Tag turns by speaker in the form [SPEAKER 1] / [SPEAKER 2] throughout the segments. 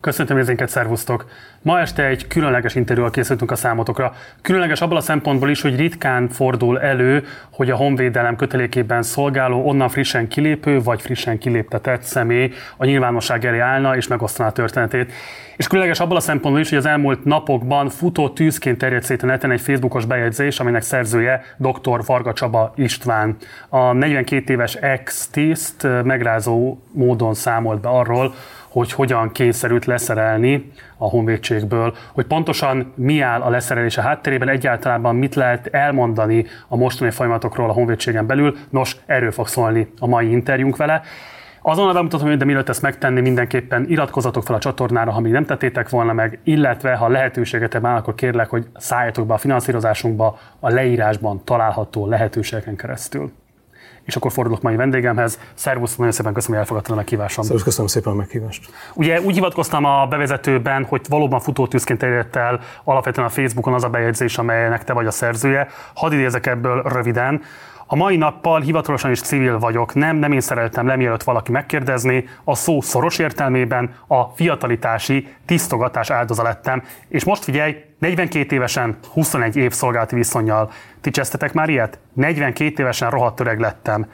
[SPEAKER 1] Köszöntöm érzénket, szervusztok! Ma este egy különleges interjúval készültünk a számotokra. Különleges abban a szempontból is, hogy ritkán fordul elő, hogy a honvédelem kötelékében szolgáló, onnan frissen kilépő vagy frissen kiléptetett személy a nyilvánosság elé állna és megosztaná a történetét. És különleges abban a szempontból is, hogy az elmúlt napokban futó tűzként terjedt szét a neten egy Facebookos bejegyzés, aminek szerzője dr. Varga Csaba István. A 42 éves ex-tiszt megrázó módon számolt be arról, hogy hogyan kényszerült leszerelni a honvédségből, hogy pontosan mi áll a leszerelés a hátterében, egyáltalán mit lehet elmondani a mostani folyamatokról a honvédségen belül. Nos, erről fog szólni a mai interjúnk vele. Azonnal bemutatom, de mielőtt ezt megtenni, mindenképpen iratkozatok fel a csatornára, ha még nem tettétek volna meg, illetve ha lehetőségetek van, akkor kérlek, hogy szálljatok be a finanszírozásunkba a leírásban található lehetőségeken keresztül. És akkor fordulok mai vendégemhez. Szervusz, nagyon szépen köszönöm, hogy elfogadtad a meghívásom.
[SPEAKER 2] Szervusz, köszönöm szépen a meghívást.
[SPEAKER 1] Ugye úgy hivatkoztam a bevezetőben, hogy valóban futótűzként terjedt el alapvetően a Facebookon az a bejegyzés, amelynek te vagy a szerzője. Hadd idézek ebből röviden. A mai nappal hivatalosan is civil vagyok, nem, nem én szereltem le, mielőtt valaki megkérdezni, a szó szoros értelmében a fiatalitási tisztogatás áldoza lettem, és most figyelj, 42 évesen, 21 év szolgálati viszonyjal. Ti csesztetek már ilyet? 42 évesen rohadt öreg lettem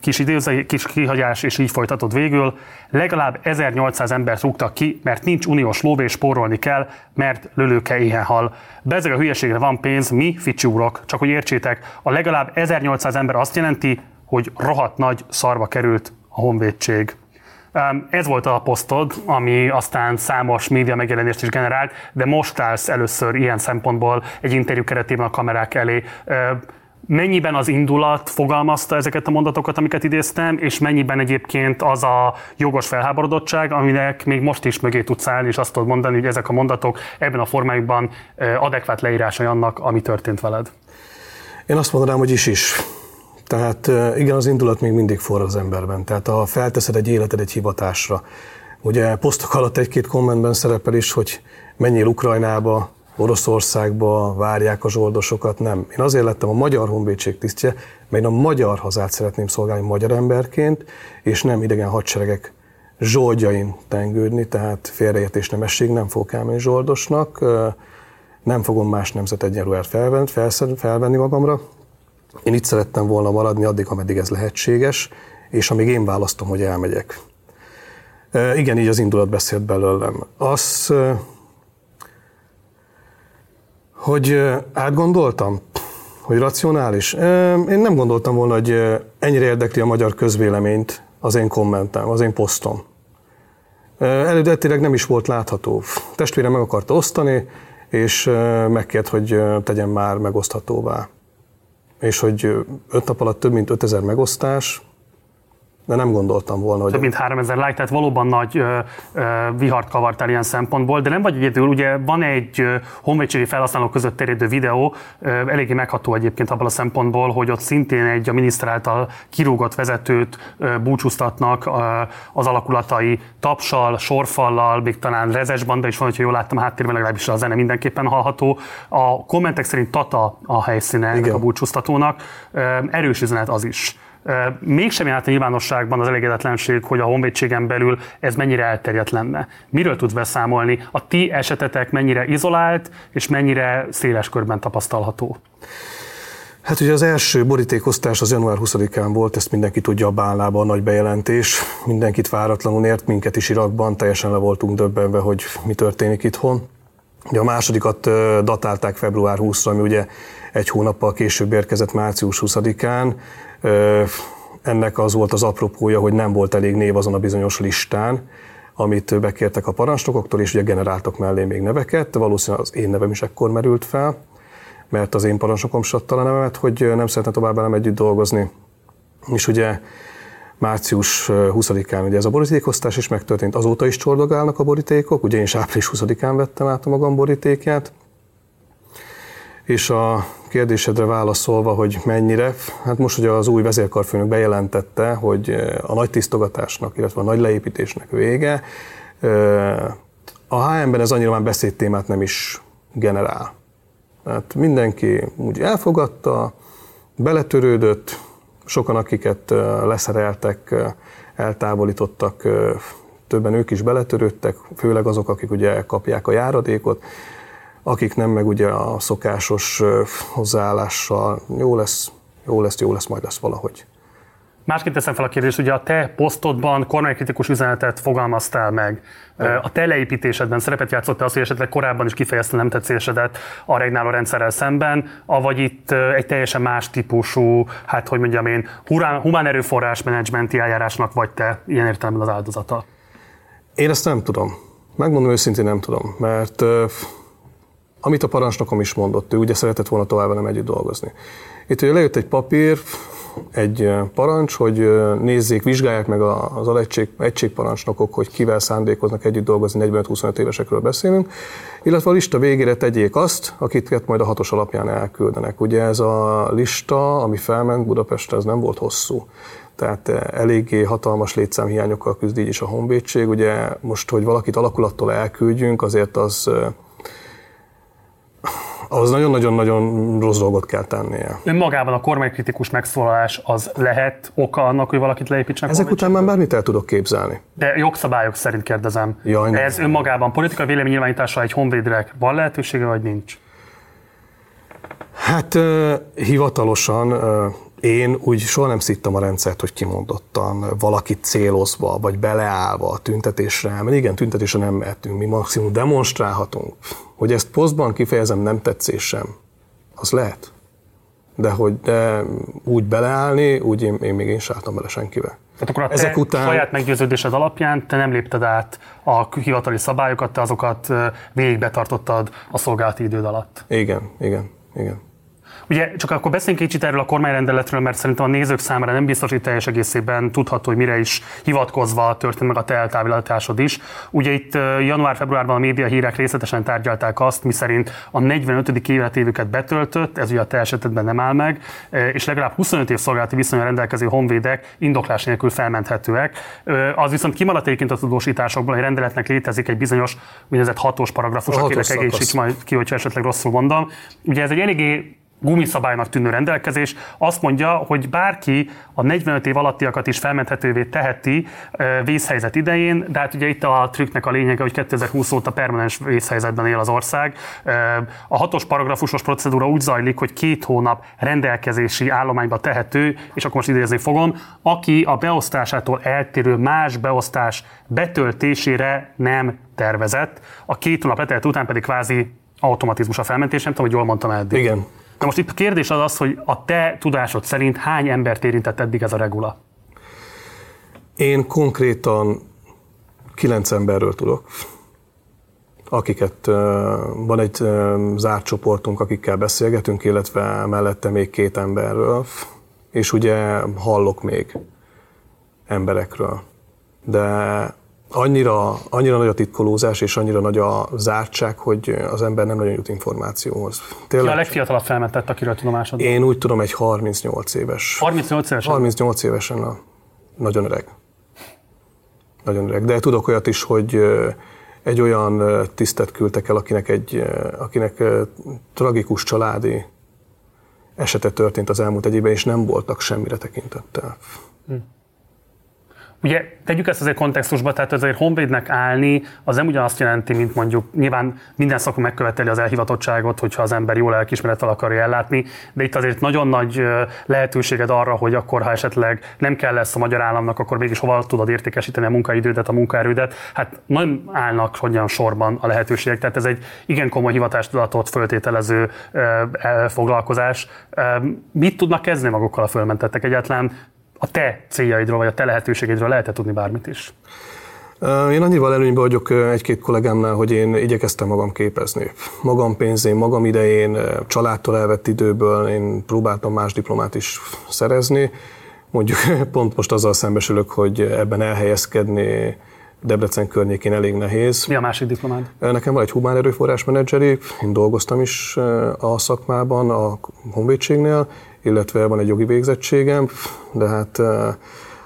[SPEAKER 1] kis időző, kis kihagyás, és így folytatod végül. Legalább 1800 embert rúgtak ki, mert nincs uniós lóvé, spórolni kell, mert lölőke éhen hal. Bezeg a hülyeségre van pénz, mi ficsi úrok, csak hogy értsétek, a legalább 1800 ember azt jelenti, hogy rohadt nagy szarba került a honvédség. Ez volt a posztod, ami aztán számos média megjelenést is generált, de most állsz először ilyen szempontból egy interjú keretében a kamerák elé. Mennyiben az indulat fogalmazta ezeket a mondatokat, amiket idéztem, és mennyiben egyébként az a jogos felháborodottság, aminek még most is mögé tudsz állni, és azt tudod mondani, hogy ezek a mondatok ebben a formájukban adekvát leírásai annak, ami történt veled?
[SPEAKER 2] Én azt mondanám, hogy is is. Tehát igen, az indulat még mindig forr az emberben. Tehát ha felteszed egy életed egy hivatásra, ugye posztok alatt egy-két kommentben szerepel is, hogy menjél Ukrajnába, Oroszországba várják a zsoldosokat, nem. Én azért lettem a Magyar Honvédség tisztje, mert én a magyar hazát szeretném szolgálni magyar emberként, és nem idegen hadseregek zsoldjain tengődni, tehát félreértés nemesség, nem fogok elmenni zsoldosnak, nem fogom más nemzet egyenruhát felvenni, felvenni magamra. Én itt szerettem volna maradni addig, ameddig ez lehetséges, és amíg én választom, hogy elmegyek. Igen, így az indulat beszélt belőlem. Az hogy átgondoltam, hogy racionális. Én nem gondoltam volna, hogy ennyire érdekli a magyar közvéleményt az én kommentem, az én posztom. Elődetileg nem is volt látható. Testvérem meg akarta osztani, és megkért, hogy tegyen már megoszthatóvá. És hogy öt nap alatt több mint 5000 megosztás, de nem gondoltam volna, hogy...
[SPEAKER 1] Több mint 3000 like, tehát valóban nagy ö, ö, vihart kavartál ilyen szempontból, de nem vagy egyedül, ugye van egy honvédségi felhasználók között terjedő videó, ö, eléggé megható egyébként abban a szempontból, hogy ott szintén egy a miniszter által kirúgott vezetőt ö, búcsúztatnak ö, az alakulatai tapsal, sorfallal, még talán rezes banda is van, hogyha jól láttam háttérben, legalábbis a zene mindenképpen hallható. A kommentek szerint Tata a helyszíne a búcsúztatónak. Ö, erős üzenet az is mégsem járt a nyilvánosságban az elégedetlenség, hogy a honvédségen belül ez mennyire elterjedt lenne. Miről tud beszámolni? A ti esetetek mennyire izolált, és mennyire széles körben tapasztalható?
[SPEAKER 2] Hát ugye az első borítékosztás az január 20-án volt, ezt mindenki tudja a bálnában, a nagy bejelentés. Mindenkit váratlanul ért, minket is Irakban, teljesen le voltunk döbbenve, hogy mi történik itthon. Ugye a másodikat datálták február 20-ra, ami ugye egy hónappal később érkezett március 20-án. Ennek az volt az apropója, hogy nem volt elég név azon a bizonyos listán, amit bekértek a parancsnokoktól, és ugye generáltak mellé még neveket. Valószínűleg az én nevem is ekkor merült fel, mert az én parancsnokom adta a nevemet, hogy nem szeretne tovább velem együtt dolgozni. És ugye március 20-án ugye ez a borítékosztás is megtörtént, azóta is csordogálnak a borítékok, ugye én is április 20-án vettem át a magam borítékját, és a kérdésedre válaszolva, hogy mennyire, hát most ugye az új vezérkarfőnök bejelentette, hogy eh, a nagy tisztogatásnak, illetve a nagy leépítésnek vége, eh, a HM-ben ez annyira már beszédtémát nem is generál. Tehát mindenki úgy elfogadta, beletörődött, sokan, akiket eh, leszereltek, eltávolítottak, többen ők is beletörődtek, főleg azok, akik ugye kapják a járadékot, akik nem meg ugye a szokásos hozzáállással jó lesz, jó lesz, jó lesz, majd lesz valahogy.
[SPEAKER 1] Másként teszem fel a kérdést, ugye a te posztodban kormánykritikus üzenetet fogalmaztál meg. A te leépítésedben szerepet játszott az, hogy esetleg korábban is kifejezte nem tetszésedet a regnáló rendszerrel szemben, avagy itt egy teljesen más típusú, hát hogy mondjam én, humán erőforrás menedzsmenti eljárásnak vagy te ilyen értelemben az áldozata?
[SPEAKER 2] Én ezt nem tudom. Megmondom őszintén nem tudom, mert amit a parancsnokom is mondott, ő ugye szeretett volna tovább velem együtt dolgozni. Itt ugye lejött egy papír, egy parancs, hogy nézzék, vizsgálják meg az alegység, egységparancsnokok, hogy kivel szándékoznak együtt dolgozni, 45-25 évesekről beszélünk, illetve a lista végére tegyék azt, akiket majd a hatos alapján elküldenek. Ugye ez a lista, ami felment Budapestre, ez nem volt hosszú. Tehát eléggé hatalmas létszámhiányokkal küzd így is a honvédség. Ugye most, hogy valakit alakulattól elküldjünk, azért az ahhoz nagyon-nagyon-nagyon rossz dolgot kell tennie.
[SPEAKER 1] Önmagában a kormánykritikus megszólalás az lehet oka annak, hogy valakit leépítsenek?
[SPEAKER 2] Ezek után már bármit el tudok képzelni.
[SPEAKER 1] De jogszabályok szerint kérdezem. Jaj, Ez önmagában politikai véleménynyilvánítása egy honvédre van lehetősége, vagy nincs?
[SPEAKER 2] Hát hivatalosan én úgy soha nem szittem a rendszert, hogy kimondottan valakit célozva, vagy beleállva a tüntetésre, mert igen, tüntetésre nem mehetünk, mi maximum demonstrálhatunk. Hogy ezt posztban kifejezem nem tetszésem, az lehet. De hogy de úgy beleállni, úgy én, én még én sártam bele senkivel.
[SPEAKER 1] Tehát akkor a te Ezek után... saját meggyőződésed alapján te nem lépted át a hivatali szabályokat, te azokat végig betartottad a szolgálati időd alatt.
[SPEAKER 2] Igen, igen, igen.
[SPEAKER 1] Ugye csak akkor beszéljünk kicsit erről a kormányrendeletről, mert szerintem a nézők számára nem biztos, hogy teljes egészében tudható, hogy mire is hivatkozva történt meg a te eltávolításod is. Ugye itt január-februárban a média hírek részletesen tárgyalták azt, miszerint a 45. életévüket betöltött, ez ugye a te esetedben nem áll meg, és legalább 25 év szolgálati viszonyra rendelkező honvédek indoklás nélkül felmenthetőek. Az viszont kimaradt egyébként a tudósításokból, hogy rendeletnek létezik egy bizonyos úgynevezett hatós paragrafus, akinek egészíts majd ki, hogyha esetleg rosszul mondom. Ugye ez egy eléggé gumiszabálynak tűnő rendelkezés azt mondja, hogy bárki a 45 év alattiakat is felmenthetővé teheti vészhelyzet idején, de hát ugye itt a trükknek a lényege, hogy 2020 óta permanens vészhelyzetben él az ország. A hatos paragrafusos procedúra úgy zajlik, hogy két hónap rendelkezési állományba tehető, és akkor most idézni fogom, aki a beosztásától eltérő más beosztás betöltésére nem tervezett. A két hónap letelt után pedig kvázi automatizmus a felmentés, nem tudom, hogy jól mondtam eddig.
[SPEAKER 2] Igen.
[SPEAKER 1] Na most itt a kérdés az az, hogy a te tudásod szerint hány embert érintett eddig ez a regula?
[SPEAKER 2] Én konkrétan kilenc emberről tudok, akiket van egy zárt csoportunk, akikkel beszélgetünk, illetve mellette még két emberről, és ugye hallok még emberekről. De annyira, annyira nagy a titkolózás és annyira nagy a zártság, hogy az ember nem nagyon jut információhoz.
[SPEAKER 1] Tényleg, Ki a legfiatalabb felmentett, akiről tudomásod
[SPEAKER 2] Én úgy tudom, egy 38 éves.
[SPEAKER 1] 38 évesen?
[SPEAKER 2] 38 évesen, a, nagyon öreg. Nagyon öreg. De tudok olyat is, hogy egy olyan tisztet küldtek el, akinek egy akinek tragikus családi esete történt az elmúlt egy évben, és nem voltak semmire tekintettel. Hm.
[SPEAKER 1] Ugye tegyük ezt azért kontextusba, tehát azért honvédnek állni az nem ugyanazt jelenti, mint mondjuk nyilván minden szakma megköveteli az elhivatottságot, hogyha az ember jól elkismerettel akarja ellátni, de itt azért nagyon nagy lehetőséged arra, hogy akkor, ha esetleg nem kell lesz a magyar államnak, akkor mégis hova tudod értékesíteni a munkaidődet, a munkaerődet. Hát nem állnak hogyan sorban a lehetőségek, tehát ez egy igen komoly hivatástudatot föltételező foglalkozás. Mit tudnak kezdeni magukkal a fölmentettek egyáltalán? A te céljaidról, vagy a te lehetőségeidről lehet tudni bármit is?
[SPEAKER 2] Én annyival előnyben vagyok egy-két kollégámnál, hogy én igyekeztem magam képezni. Magam pénzén, magam idején, családtól elvett időből én próbáltam más diplomát is szerezni. Mondjuk pont most azzal szembesülök, hogy ebben elhelyezkedni Debrecen környékén elég nehéz.
[SPEAKER 1] Mi a másik diplomád?
[SPEAKER 2] Nekem van egy humán erőforrás menedzseri, én dolgoztam is a szakmában, a honvédségnél, illetve van egy jogi végzettségem, de hát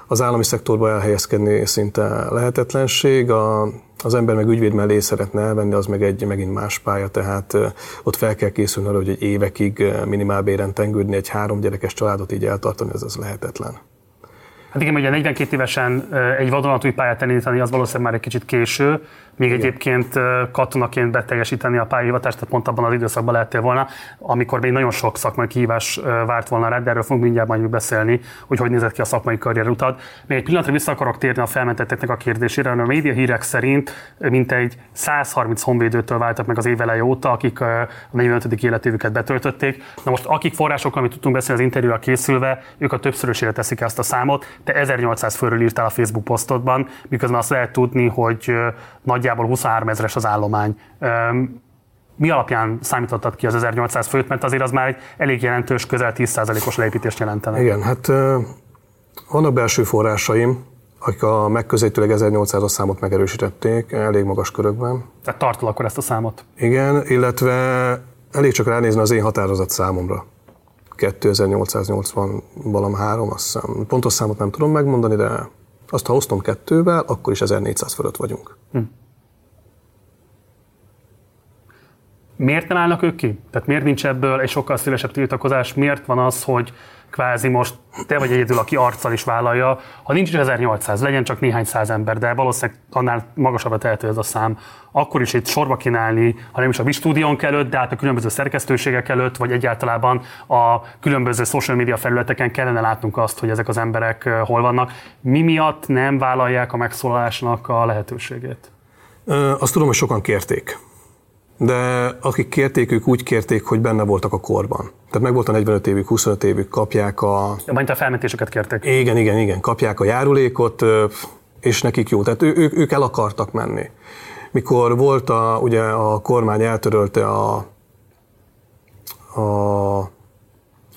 [SPEAKER 2] az állami szektorba elhelyezkedni szinte lehetetlenség. A, az ember meg ügyvéd mellé szeretne elvenni, az meg egy megint más pálya, tehát ott fel kell készülni arra, hogy egy évekig minimálbéren tengődni, egy három gyerekes családot így eltartani, ez az lehetetlen.
[SPEAKER 1] Hát igen, ugye 42 évesen egy vadonatúj pályát elindítani, az valószínűleg már egy kicsit késő, még Igen. egyébként katonaként beteljesíteni a pályahivatást, tehát pont abban az időszakban lehettél volna, amikor még nagyon sok szakmai kihívás várt volna rá, de erről fogunk mindjárt majd beszélni, hogy hogy nézett ki a szakmai karrierutad. Még egy pillanatra vissza akarok térni a felmentetteknek a kérdésére, a média hírek szerint mintegy 130 honvédőtől váltak meg az éveleje óta, akik a 45. életévüket betöltötték. Na most akik forrásokkal, amit tudtunk beszélni az interjúra készülve, ők a többszörösére teszik ezt a számot. Te 1800 főről írtál a Facebook posztodban, miközben azt lehet tudni, hogy nagyjából 23 ezeres az állomány. Mi alapján számítottad ki az 1800 főt, mert azért az már egy elég jelentős, közel 10%-os leépítést jelentene.
[SPEAKER 2] Igen, hát vannak belső forrásaim, akik a megközelítőleg 1800-as számot megerősítették elég magas körökben.
[SPEAKER 1] Tehát tartod akkor ezt a számot?
[SPEAKER 2] Igen, illetve elég csak ránézni az én határozat számomra. 2880 valam három, azt hiszem. Pontos számot nem tudom megmondani, de azt ha osztom kettővel, akkor is 1400 fölött vagyunk. Hm.
[SPEAKER 1] Miért nem állnak ők ki? Tehát miért nincs ebből egy sokkal szélesebb tiltakozás? Miért van az, hogy kvázi most te vagy egyedül, aki arccal is vállalja. Ha nincs is 1800, legyen csak néhány száz ember, de valószínűleg annál magasabbra tehető ez a szám, akkor is itt sorba kínálni, ha nem is a mi stúdiónk előtt, de hát a különböző szerkesztőségek előtt, vagy egyáltalán a különböző social media felületeken kellene látnunk azt, hogy ezek az emberek hol vannak. Mi miatt nem vállalják a megszólalásnak a lehetőségét?
[SPEAKER 2] Azt tudom, hogy sokan kérték de akik kérték, ők úgy kérték, hogy benne voltak a korban. Tehát meg volt a 45 évük, 25 évük, kapják a...
[SPEAKER 1] Majd a felmentéseket kértek.
[SPEAKER 2] Igen, igen, igen, kapják a járulékot, és nekik jó. Tehát ő, ők, ők el akartak menni. Mikor volt a, ugye a kormány eltörölte a, a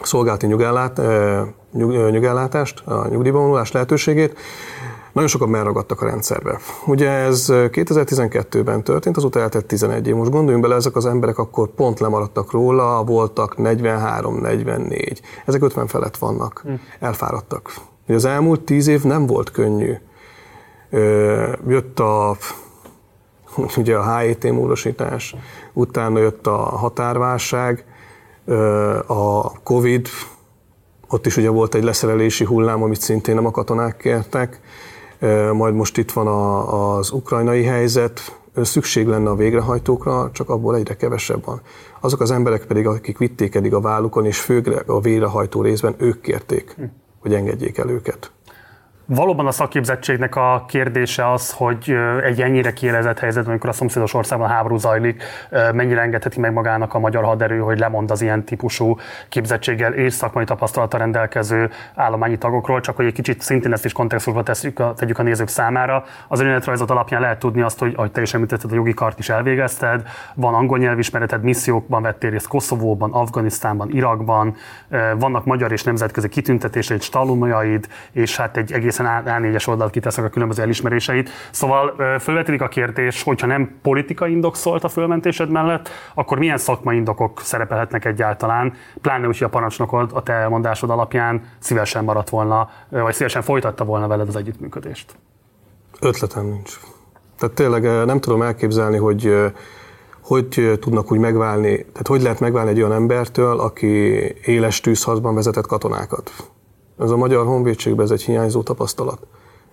[SPEAKER 2] szolgálati nyugellát, nyug, nyugellátást, a nyugdíjba lehetőségét, nagyon sokan melragadtak a rendszerbe. Ugye ez 2012-ben történt, azóta eltett 11 év. Most gondoljunk bele, ezek az emberek akkor pont lemaradtak róla, voltak 43-44. Ezek 50 felett vannak, hm. elfáradtak. Ugye az elmúlt 10 év nem volt könnyű. Jött a ugye a HET módosítás, utána jött a határválság, a Covid, ott is ugye volt egy leszerelési hullám, amit szintén nem a katonák kértek, majd most itt van a, az ukrajnai helyzet, szükség lenne a végrehajtókra, csak abból egyre kevesebb van. Azok az emberek pedig, akik vitték eddig a vállukon, és főleg a végrehajtó részben ők kérték, hm. hogy engedjék el őket.
[SPEAKER 1] Valóban a szakképzettségnek a kérdése az, hogy egy ennyire kielezett helyzetben, amikor a szomszédos országban háború zajlik, mennyire engedheti meg magának a magyar haderő, hogy lemond az ilyen típusú képzettséggel és szakmai tapasztalata rendelkező állományi tagokról, csak hogy egy kicsit szintén ezt is kontextusba tesszük tegyük a nézők számára. Az önéletrajzot alapján lehet tudni azt, hogy ahogy te is említetted, a jogi kart is elvégezted, van angol nyelvismereted, missziókban vettél részt Koszovóban, Afganisztánban, Irakban, vannak magyar és nemzetközi kitüntetéseid, stalumjaid, és hát egy egészen egészen A4-es oldalt kiteszek a különböző elismeréseit. Szóval fölvetődik a kérdés, hogyha nem politika indok szólt a fölmentésed mellett, akkor milyen szakmai indokok szerepelhetnek egyáltalán, pláne úgy, hogy a parancsnokod a te elmondásod alapján szívesen maradt volna, vagy szívesen folytatta volna veled az együttműködést?
[SPEAKER 2] Ötletem nincs. Tehát tényleg nem tudom elképzelni, hogy hogy tudnak úgy megválni, tehát hogy lehet megválni egy olyan embertől, aki éles tűzharcban vezetett katonákat. Ez a magyar honvédségben ez egy hiányzó tapasztalat.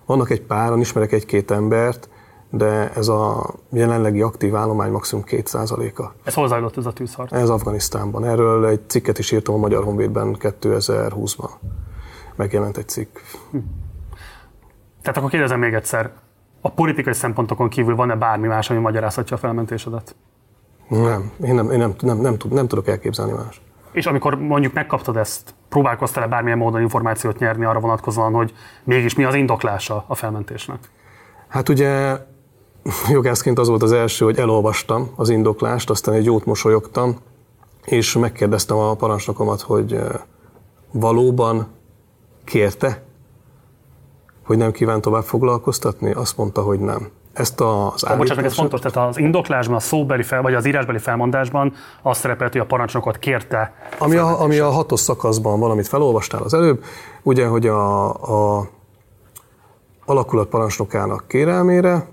[SPEAKER 2] Vannak egy páran, ismerek egy-két embert, de ez a jelenlegi aktív állomány maximum 2%-a.
[SPEAKER 1] Ez hol zajlott ez a tűzharc?
[SPEAKER 2] Ez Afganisztánban. Erről egy cikket is írtam a Magyar Honvédben 2020-ban. Megjelent egy cikk. Hm.
[SPEAKER 1] Tehát akkor kérdezem még egyszer, a politikai szempontokon kívül van-e bármi más, ami magyarázhatja a felmentésedet?
[SPEAKER 2] Nem, én nem, én nem, nem, nem, nem, nem tudok elképzelni más.
[SPEAKER 1] És amikor mondjuk megkaptad ezt, próbálkoztál-e bármilyen módon információt nyerni arra vonatkozóan, hogy mégis mi az indoklása a felmentésnek?
[SPEAKER 2] Hát ugye jogászként az volt az első, hogy elolvastam az indoklást, aztán egy jót mosolyogtam, és megkérdeztem a parancsnokomat, hogy valóban kérte, hogy nem kíván tovább foglalkoztatni? Azt mondta, hogy nem ezt az
[SPEAKER 1] állítást... Bocsánat, ez fontos, tehát az indoklásban, a szóbeli fel, vagy az írásbeli felmondásban azt szerepelt, hogy a parancsnokot kérte.
[SPEAKER 2] Ami a, ami a hatos szakaszban valamit felolvastál az előbb, ugye, hogy a, a alakulat parancsnokának kérelmére,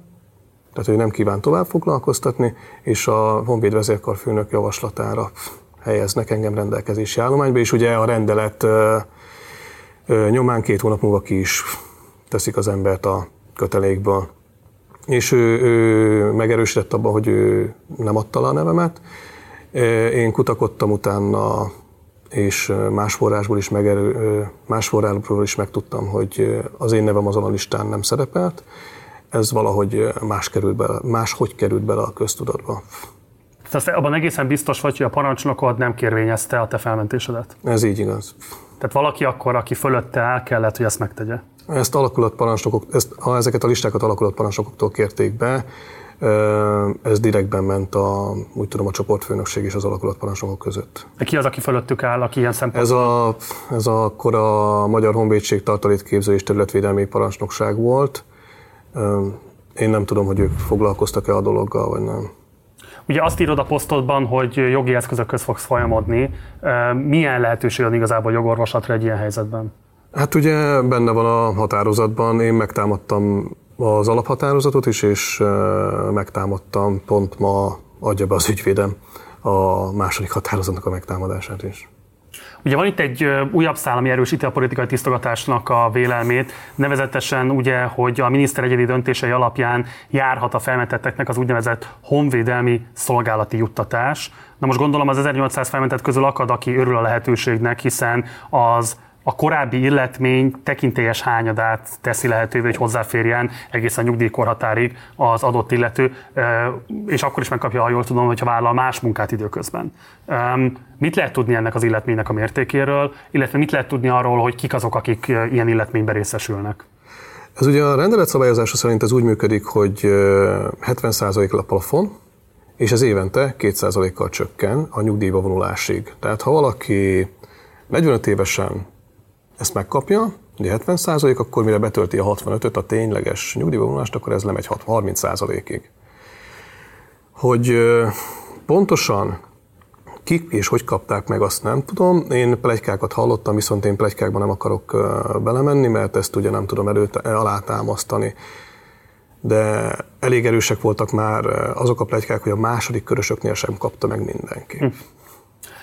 [SPEAKER 2] tehát ő nem kíván tovább foglalkoztatni, és a Honvéd vezérkarfőnök javaslatára helyeznek engem rendelkezési állományba, és ugye a rendelet Nyomán két hónap múlva ki is teszik az embert a kötelékből. És ő, ő megerősített abban, hogy ő nem adta le a nevemet. Én kutakodtam utána, és más forrásból is, megerő, más forrásból is megtudtam, hogy az én nevem azon a listán nem szerepelt. Ez valahogy más került bele, máshogy került bele a köztudatba.
[SPEAKER 1] Tehát abban egészen biztos vagy, hogy a parancsnokod nem kérvényezte a te felmentésedet?
[SPEAKER 2] Ez így igaz.
[SPEAKER 1] Tehát valaki akkor, aki fölötte áll, kellett, hogy ezt megtegye?
[SPEAKER 2] Ezt parancsnokok, ezt, ha ezeket a listákat parancsnokoktól kérték be, ez direktben ment a, úgy tudom, a csoportfőnökség és az parancsnokok között.
[SPEAKER 1] De ki az, aki fölöttük áll, aki ilyen szempontból?
[SPEAKER 2] Ez, a, ez akkor a Magyar Honvédség tartalékképző és területvédelmi parancsnokság volt. Én nem tudom, hogy ők foglalkoztak-e a dologgal, vagy nem.
[SPEAKER 1] Ugye azt írod a posztodban, hogy jogi eszközökhöz fogsz folyamodni. Milyen lehetőség van igazából jogorvoslatra egy ilyen helyzetben?
[SPEAKER 2] Hát ugye benne van a határozatban, én megtámadtam az alaphatározatot is, és megtámadtam, pont ma adja be az ügyvédem a második határozatnak a megtámadását is.
[SPEAKER 1] Ugye van itt egy újabb szál, ami erősíti a politikai tisztogatásnak a vélelmét, nevezetesen ugye, hogy a miniszter egyedi döntései alapján járhat a felmentetteknek az úgynevezett honvédelmi szolgálati juttatás. Na most gondolom az 1800 felmentett közül akad, aki örül a lehetőségnek, hiszen az a korábbi illetmény tekintélyes hányadát teszi lehetővé, hogy hozzáférjen egészen nyugdíjkorhatárig az adott illető, és akkor is megkapja, ha jól tudom, hogyha vállal más munkát időközben. Mit lehet tudni ennek az illetménynek a mértékéről, illetve mit lehet tudni arról, hogy kik azok, akik ilyen illetményben részesülnek?
[SPEAKER 2] Ez ugye a rendelet szabályozása szerint ez úgy működik, hogy 70% a plafon, és ez évente 2%-kal csökken a nyugdíjba vonulásig. Tehát ha valaki 45 évesen ezt megkapja, ugye 70 százalék, akkor mire betölti a 65-öt, a tényleges nyugdíjbevonulást, akkor ez lemegy 30 százalékig. Hogy pontosan kik és hogy kapták meg, azt nem tudom. Én plegykákat hallottam, viszont én plegykákban nem akarok belemenni, mert ezt ugye nem tudom előtt alátámasztani. De elég erősek voltak már azok a plegykák, hogy a második körösöknél sem kapta meg mindenki. Hm.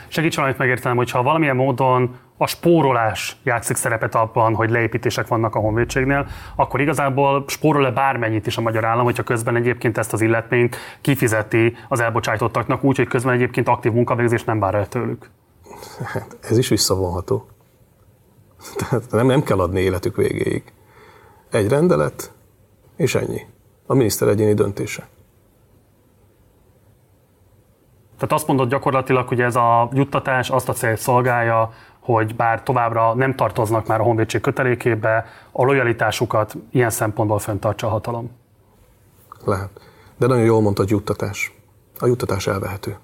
[SPEAKER 1] Segíts valamit megértenem, hogy ha valamilyen módon a spórolás játszik szerepet abban, hogy leépítések vannak a honvédségnél, akkor igazából spórol-e bármennyit is a magyar állam, hogyha közben egyébként ezt az illetményt kifizeti az elbocsájtottaknak úgy, hogy közben egyébként aktív munkavégzés nem vár el tőlük?
[SPEAKER 2] Hát ez is visszavonható. Tehát nem, nem kell adni életük végéig. Egy rendelet, és ennyi. A miniszter egyéni döntése.
[SPEAKER 1] Tehát azt mondod gyakorlatilag, hogy ez a juttatás azt a célt szolgálja, hogy bár továbbra nem tartoznak már a honvédség kötelékébe, a lojalitásukat ilyen szempontból fenntartsa a hatalom.
[SPEAKER 2] Lehet. De nagyon jól mondtad, juttatás. A juttatás elvehető.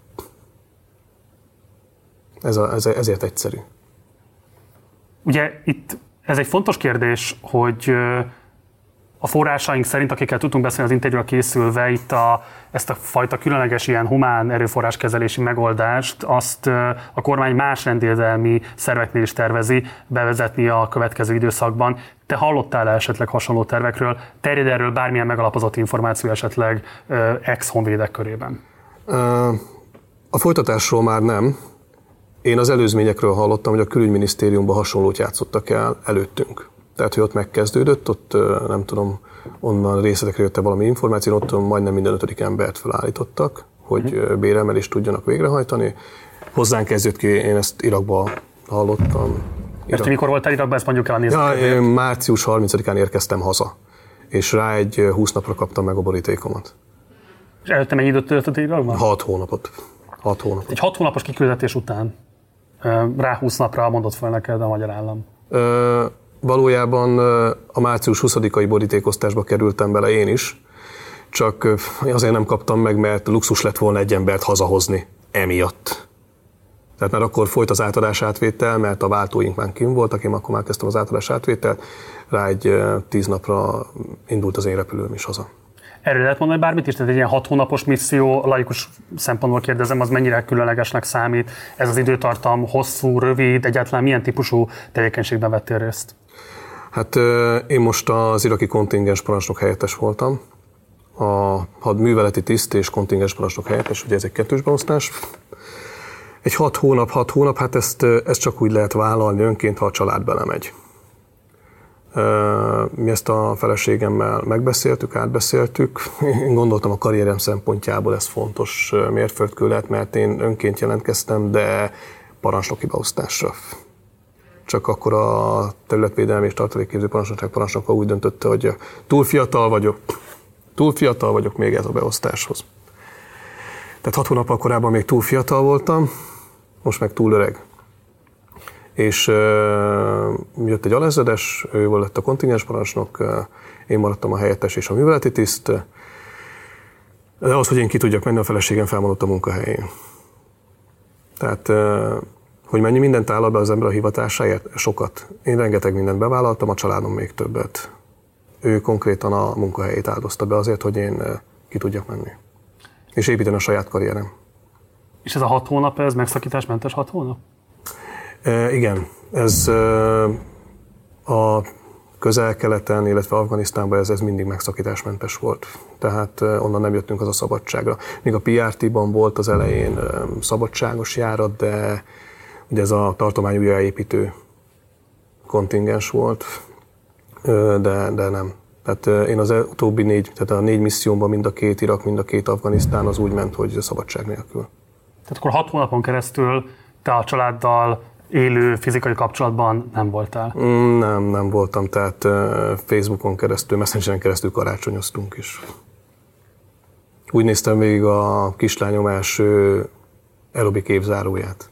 [SPEAKER 2] Ez a, ez, ezért egyszerű.
[SPEAKER 1] Ugye itt ez egy fontos kérdés, hogy a forrásaink szerint, akikkel tudtunk beszélni az interjúra készülve, itt a, ezt a fajta különleges ilyen humán erőforráskezelési megoldást, azt a kormány más rendéldelmi szerveknél is tervezi bevezetni a következő időszakban. Te hallottál -e esetleg hasonló tervekről? Terjed erről bármilyen megalapozott információ esetleg ex-honvédek körében?
[SPEAKER 2] A folytatásról már nem. Én az előzményekről hallottam, hogy a külügyminisztériumban hasonlót játszottak el előttünk. Tehát, hogy ott megkezdődött, ott nem tudom, onnan részletekre jött valami információ, ott majdnem minden ötödik embert felállítottak, hogy uh-huh. béremelést tudjanak végrehajtani. Hozzánk kezdődött ki, én ezt Irakba hallottam.
[SPEAKER 1] Irak... Ezt mikor voltál Irakban, ezt mondjuk el a
[SPEAKER 2] ja, én március 30-án érkeztem haza, és rá egy 20 napra kaptam meg a borítékomat.
[SPEAKER 1] És előtte mennyi időt töltött Irakban?
[SPEAKER 2] 6 hónapot. 6 hónapot.
[SPEAKER 1] Egy 6 hónapos kiküldetés után rá 20 napra mondott fel neked a magyar állam? Ö,
[SPEAKER 2] Valójában a március 20-ai borítékoztásba kerültem bele én is, csak azért nem kaptam meg, mert luxus lett volna egy embert hazahozni emiatt. Tehát már akkor folyt az átadás átvétel, mert a váltóink már kim voltak, én akkor már kezdtem az átadás átvételt, rá egy tíz napra indult az én repülőm is haza.
[SPEAKER 1] Erről lehet mondani bármit is? Tehát egy ilyen hat hónapos misszió, laikus szempontból kérdezem, az mennyire különlegesnek számít? Ez az időtartam hosszú, rövid, egyáltalán milyen típusú tevékenységben vettél részt?
[SPEAKER 2] Hát én most az iraki kontingens parancsnok helyettes voltam. A hadműveleti tiszt és kontingens parancsnok helyettes, ugye ez egy kettős beosztás. Egy hat hónap, hat hónap, hát ezt, ezt csak úgy lehet vállalni önként, ha a család belemegy. Mi ezt a feleségemmel megbeszéltük, átbeszéltük. Én gondoltam a karrierem szempontjából ez fontos mérföldkő lehet, mert én önként jelentkeztem, de parancsnoki beosztásra. Csak akkor a területvédelmi és tartalékképző parancsnokság parancsnoka úgy döntötte, hogy túl fiatal vagyok, túl fiatal vagyok még ez a beosztáshoz. Tehát hat hónappal korábban még túl fiatal voltam, most meg túl öreg és jött egy alezredes, ő volt a kontingens parancsnok, én maradtam a helyettes és a műveleti tiszt, de ahhoz, hogy én ki tudjak menni, a feleségem felmondott a munkahelyén. Tehát, hogy mennyi mindent áll be az ember a hivatásáért? Sokat. Én rengeteg mindent bevállaltam, a családom még többet. Ő konkrétan a munkahelyét áldozta be azért, hogy én ki tudjak menni. És építeni a saját karrierem.
[SPEAKER 1] És ez a hat hónap, ez megszakításmentes hat hónap?
[SPEAKER 2] igen, ez a közel-keleten, illetve Afganisztánban ez, ez mindig megszakításmentes volt. Tehát onnan nem jöttünk az a szabadságra. Még a PRT-ban volt az elején szabadságos járat, de ugye ez a tartomány újjáépítő kontingens volt, de, de nem. Tehát én az utóbbi négy, tehát a négy missziómban mind a két Irak, mind a két Afganisztán az úgy ment, hogy szabadság nélkül.
[SPEAKER 1] Tehát akkor hat hónapon keresztül te a családdal élő fizikai kapcsolatban nem voltál?
[SPEAKER 2] Mm, nem, nem voltam, tehát Facebookon keresztül, Messengeren keresztül karácsonyoztunk is. Úgy néztem végig a kislányom első aerobik évzáróját.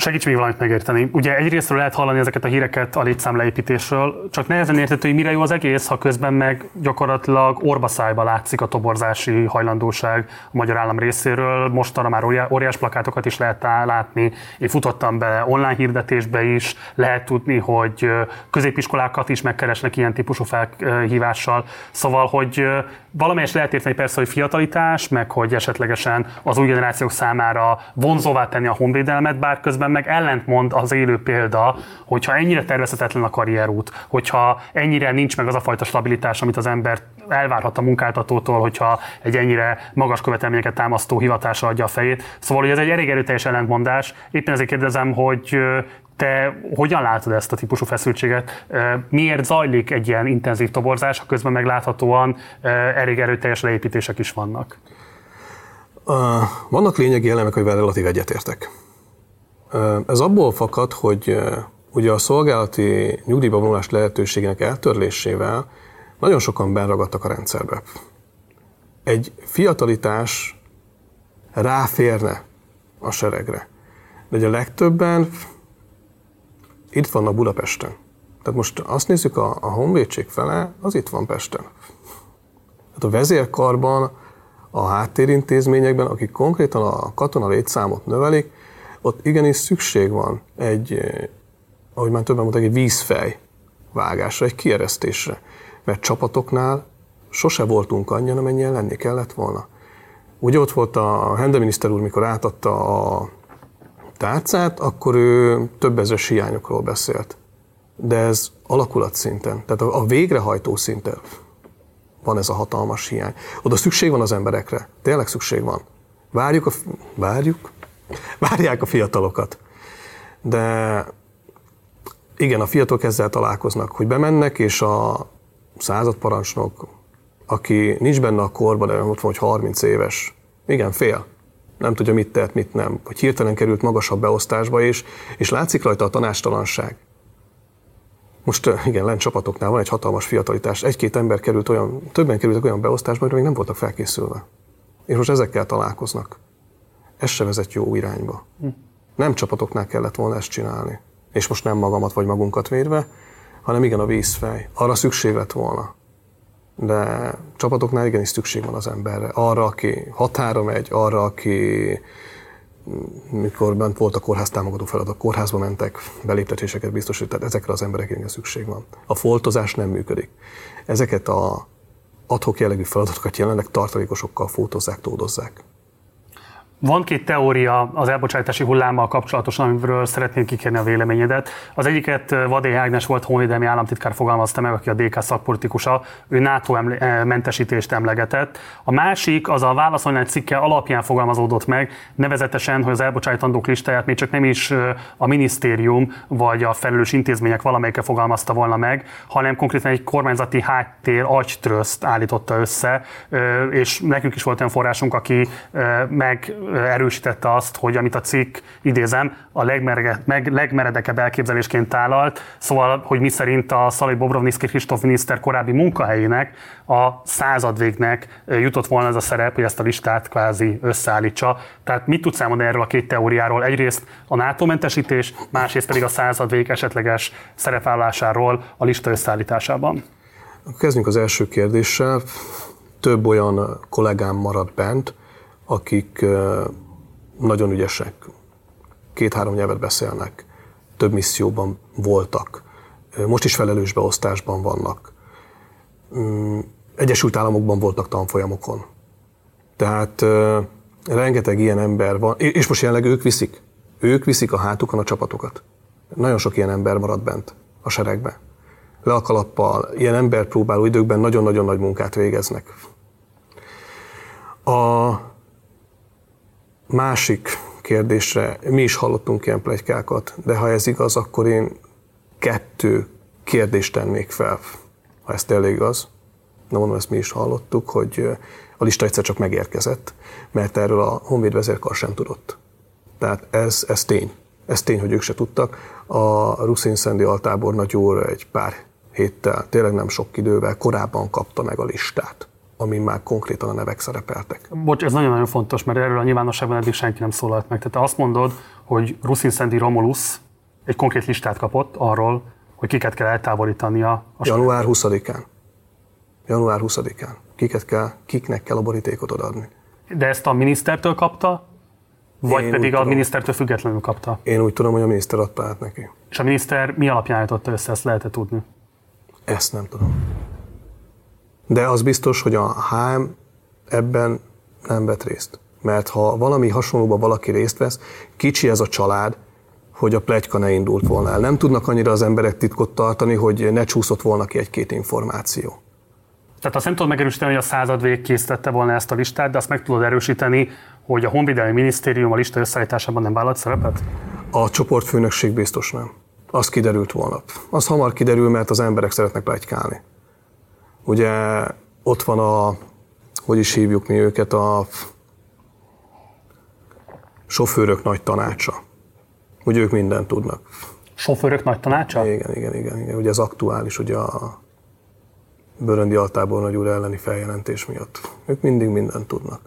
[SPEAKER 1] Segíts még valamit megérteni. Ugye egyrészt lehet hallani ezeket a híreket a létszámleépítésről, csak nehezen értető, hogy mire jó az egész, ha közben meg gyakorlatilag orbaszájba látszik a toborzási hajlandóság a magyar állam részéről. Mostanra már óriás plakátokat is lehet látni. Én futottam be online hirdetésbe is, lehet tudni, hogy középiskolákat is megkeresnek ilyen típusú felhívással. Szóval, hogy valamelyes lehet érteni persze, hogy fiatalitás, meg hogy esetlegesen az új generációk számára vonzóvá tenni a honvédelmet, bár közben meg ellentmond az élő példa, hogyha ennyire tervezetetlen a karrierút, hogyha ennyire nincs meg az a fajta stabilitás, amit az ember elvárhat a munkáltatótól, hogyha egy ennyire magas követelményeket támasztó hivatásra adja a fejét. Szóval hogy ez egy elég erőteljes ellentmondás. Éppen ezért kérdezem, hogy te hogyan látod ezt a típusú feszültséget? Miért zajlik egy ilyen intenzív toborzás, ha közben megláthatóan elég erőteljes leépítések is vannak?
[SPEAKER 2] Vannak lényegi elemek, amivel relatív egyetértek. Ez abból fakad, hogy ugye a szolgálati nyugdíjba vonulás lehetőségének eltörlésével nagyon sokan benragadtak a rendszerbe. Egy fiatalitás ráférne a seregre. De ugye a legtöbben itt vannak Budapesten. Tehát most azt nézzük, a, a honvédség fele, az itt van Pesten. Tehát a vezérkarban, a háttérintézményekben, akik konkrétan a katona létszámot növelik, ott igenis szükség van egy, eh, ahogy már többen mondták, egy vízfej vágásra, egy kieresztésre. Mert csapatoknál sose voltunk annyian, amennyien lenni kellett volna. Ugye ott volt a Hende miniszter úr, mikor átadta a tárcát, akkor ő több ezres hiányokról beszélt. De ez alakulat szinten, tehát a végrehajtó szinten van ez a hatalmas hiány. Oda szükség van az emberekre, tényleg szükség van. Várjuk, a, várjuk, várják a fiatalokat. De igen, a fiatalok ezzel találkoznak, hogy bemennek, és a századparancsnok, aki nincs benne a korban, de ott van, hogy 30 éves, igen, fél nem tudja, mit tehet, mit nem, hogy hirtelen került magasabb beosztásba, és, és látszik rajta a tanástalanság. Most igen, lent csapatoknál van egy hatalmas fiatalitás. Egy-két ember került olyan, többen kerültek olyan beosztásba, hogy még nem voltak felkészülve. És most ezekkel találkoznak. Ez se vezet jó irányba. Hm. Nem csapatoknál kellett volna ezt csinálni. És most nem magamat vagy magunkat védve, hanem igen a vízfej. Arra szükség lett volna de csapatoknál igenis szükség van az emberre. Arra, aki határa megy, arra, aki mikor bent volt a kórház támogató feladat, kórházba mentek, beléptetéseket biztosít, tehát ezekre az emberekre szükség van. A foltozás nem működik. Ezeket a adhok jellegű feladatokat jelenleg tartalékosokkal fotózzák, tódozzák.
[SPEAKER 1] Van két teória az elbocsátási hullámmal kapcsolatosan, amiről szeretném kikérni a véleményedet. Az egyiket Vadé Ágnes volt honvédelmi államtitkár fogalmazta meg, aki a DK szakpolitikusa, ő NATO emle- eh, mentesítést emlegetett. A másik az a válaszolni cikke alapján fogalmazódott meg, nevezetesen, hogy az elbocsátandók listáját még csak nem is eh, a minisztérium vagy a felelős intézmények valamelyike fogalmazta volna meg, hanem konkrétan egy kormányzati háttér agytröszt állította össze, eh, és nekünk is volt olyan forrásunk, aki meg erősítette azt, hogy amit a cikk, idézem, a legmerege, meg, legmeredekebb elképzelésként tálalt, szóval, hogy mi szerint a Szalai Bobrovnicki Kristóf miniszter korábbi munkahelyének, a századvégnek jutott volna ez a szerep, hogy ezt a listát kvázi összeállítsa. Tehát mit tudsz elmondani erről a két teóriáról? Egyrészt a NATO mentesítés, másrészt pedig a századvég esetleges szerepvállásáról a lista összeállításában.
[SPEAKER 2] Kezdjünk az első kérdéssel. Több olyan kollégám maradt bent, akik nagyon ügyesek, két-három nyelvet beszélnek, több misszióban voltak, most is felelős beosztásban vannak. Mm, Egyesült Államokban voltak tanfolyamokon. Tehát rengeteg ilyen ember van, és most jelenleg ők viszik. Ők viszik a hátukon a csapatokat. Nagyon sok ilyen ember marad bent a seregbe. Le a kalappal, ilyen ember próbáló időkben nagyon-nagyon nagy munkát végeznek. A másik kérdésre mi is hallottunk ilyen plegykákat, de ha ez igaz, akkor én kettő kérdést tennék fel, ha ez tényleg igaz. Na mondom, ezt mi is hallottuk, hogy a lista egyszer csak megérkezett, mert erről a Honvéd vezérkar sem tudott. Tehát ez, ez tény. Ez tény, hogy ők se tudtak. A Ruszin Szendi altábor nagy úr egy pár héttel, tényleg nem sok idővel korábban kapta meg a listát amin már konkrétan a nevek szerepeltek.
[SPEAKER 1] Bocs, ez nagyon-nagyon fontos, mert erről a nyilvánosságban eddig senki nem szólalt meg. Tehát te azt mondod, hogy Ruszin Szendi Romulus egy konkrét listát kapott arról, hogy kiket kell eltávolítania.
[SPEAKER 2] A Január 20-án. Január 20-án. Kiket kell, kiknek kell a borítékot odaadni.
[SPEAKER 1] De ezt a minisztertől kapta, vagy Én pedig a tudom, minisztertől függetlenül kapta?
[SPEAKER 2] Én úgy tudom, hogy a miniszter adta át neki.
[SPEAKER 1] És a miniszter mi alapján állította össze, ezt lehet tudni?
[SPEAKER 2] Ezt nem tudom. De az biztos, hogy a HM ebben nem vett részt. Mert ha valami hasonlóban valaki részt vesz, kicsi ez a család, hogy a plegyka ne indult volna el. Nem tudnak annyira az emberek titkot tartani, hogy ne csúszott volna ki egy-két információ.
[SPEAKER 1] Tehát azt nem tudod megerősíteni, hogy a század végig készítette volna ezt a listát, de azt meg tudod erősíteni, hogy a Honvédelmi Minisztérium a lista összeállításában nem vállalt szerepet?
[SPEAKER 2] A csoportfőnökség biztos nem. Az kiderült volna. Az hamar kiderül, mert az emberek szeretnek plegykálni. Ugye ott van a, hogy is hívjuk mi őket, a sofőrök nagy tanácsa. Ugye ők mindent tudnak.
[SPEAKER 1] Sofőrök nagy tanácsa?
[SPEAKER 2] Igen, igen, igen. igen. Ugye ez aktuális, ugye a Böröndi Altából nagy úr elleni feljelentés miatt. Ők mindig mindent tudnak.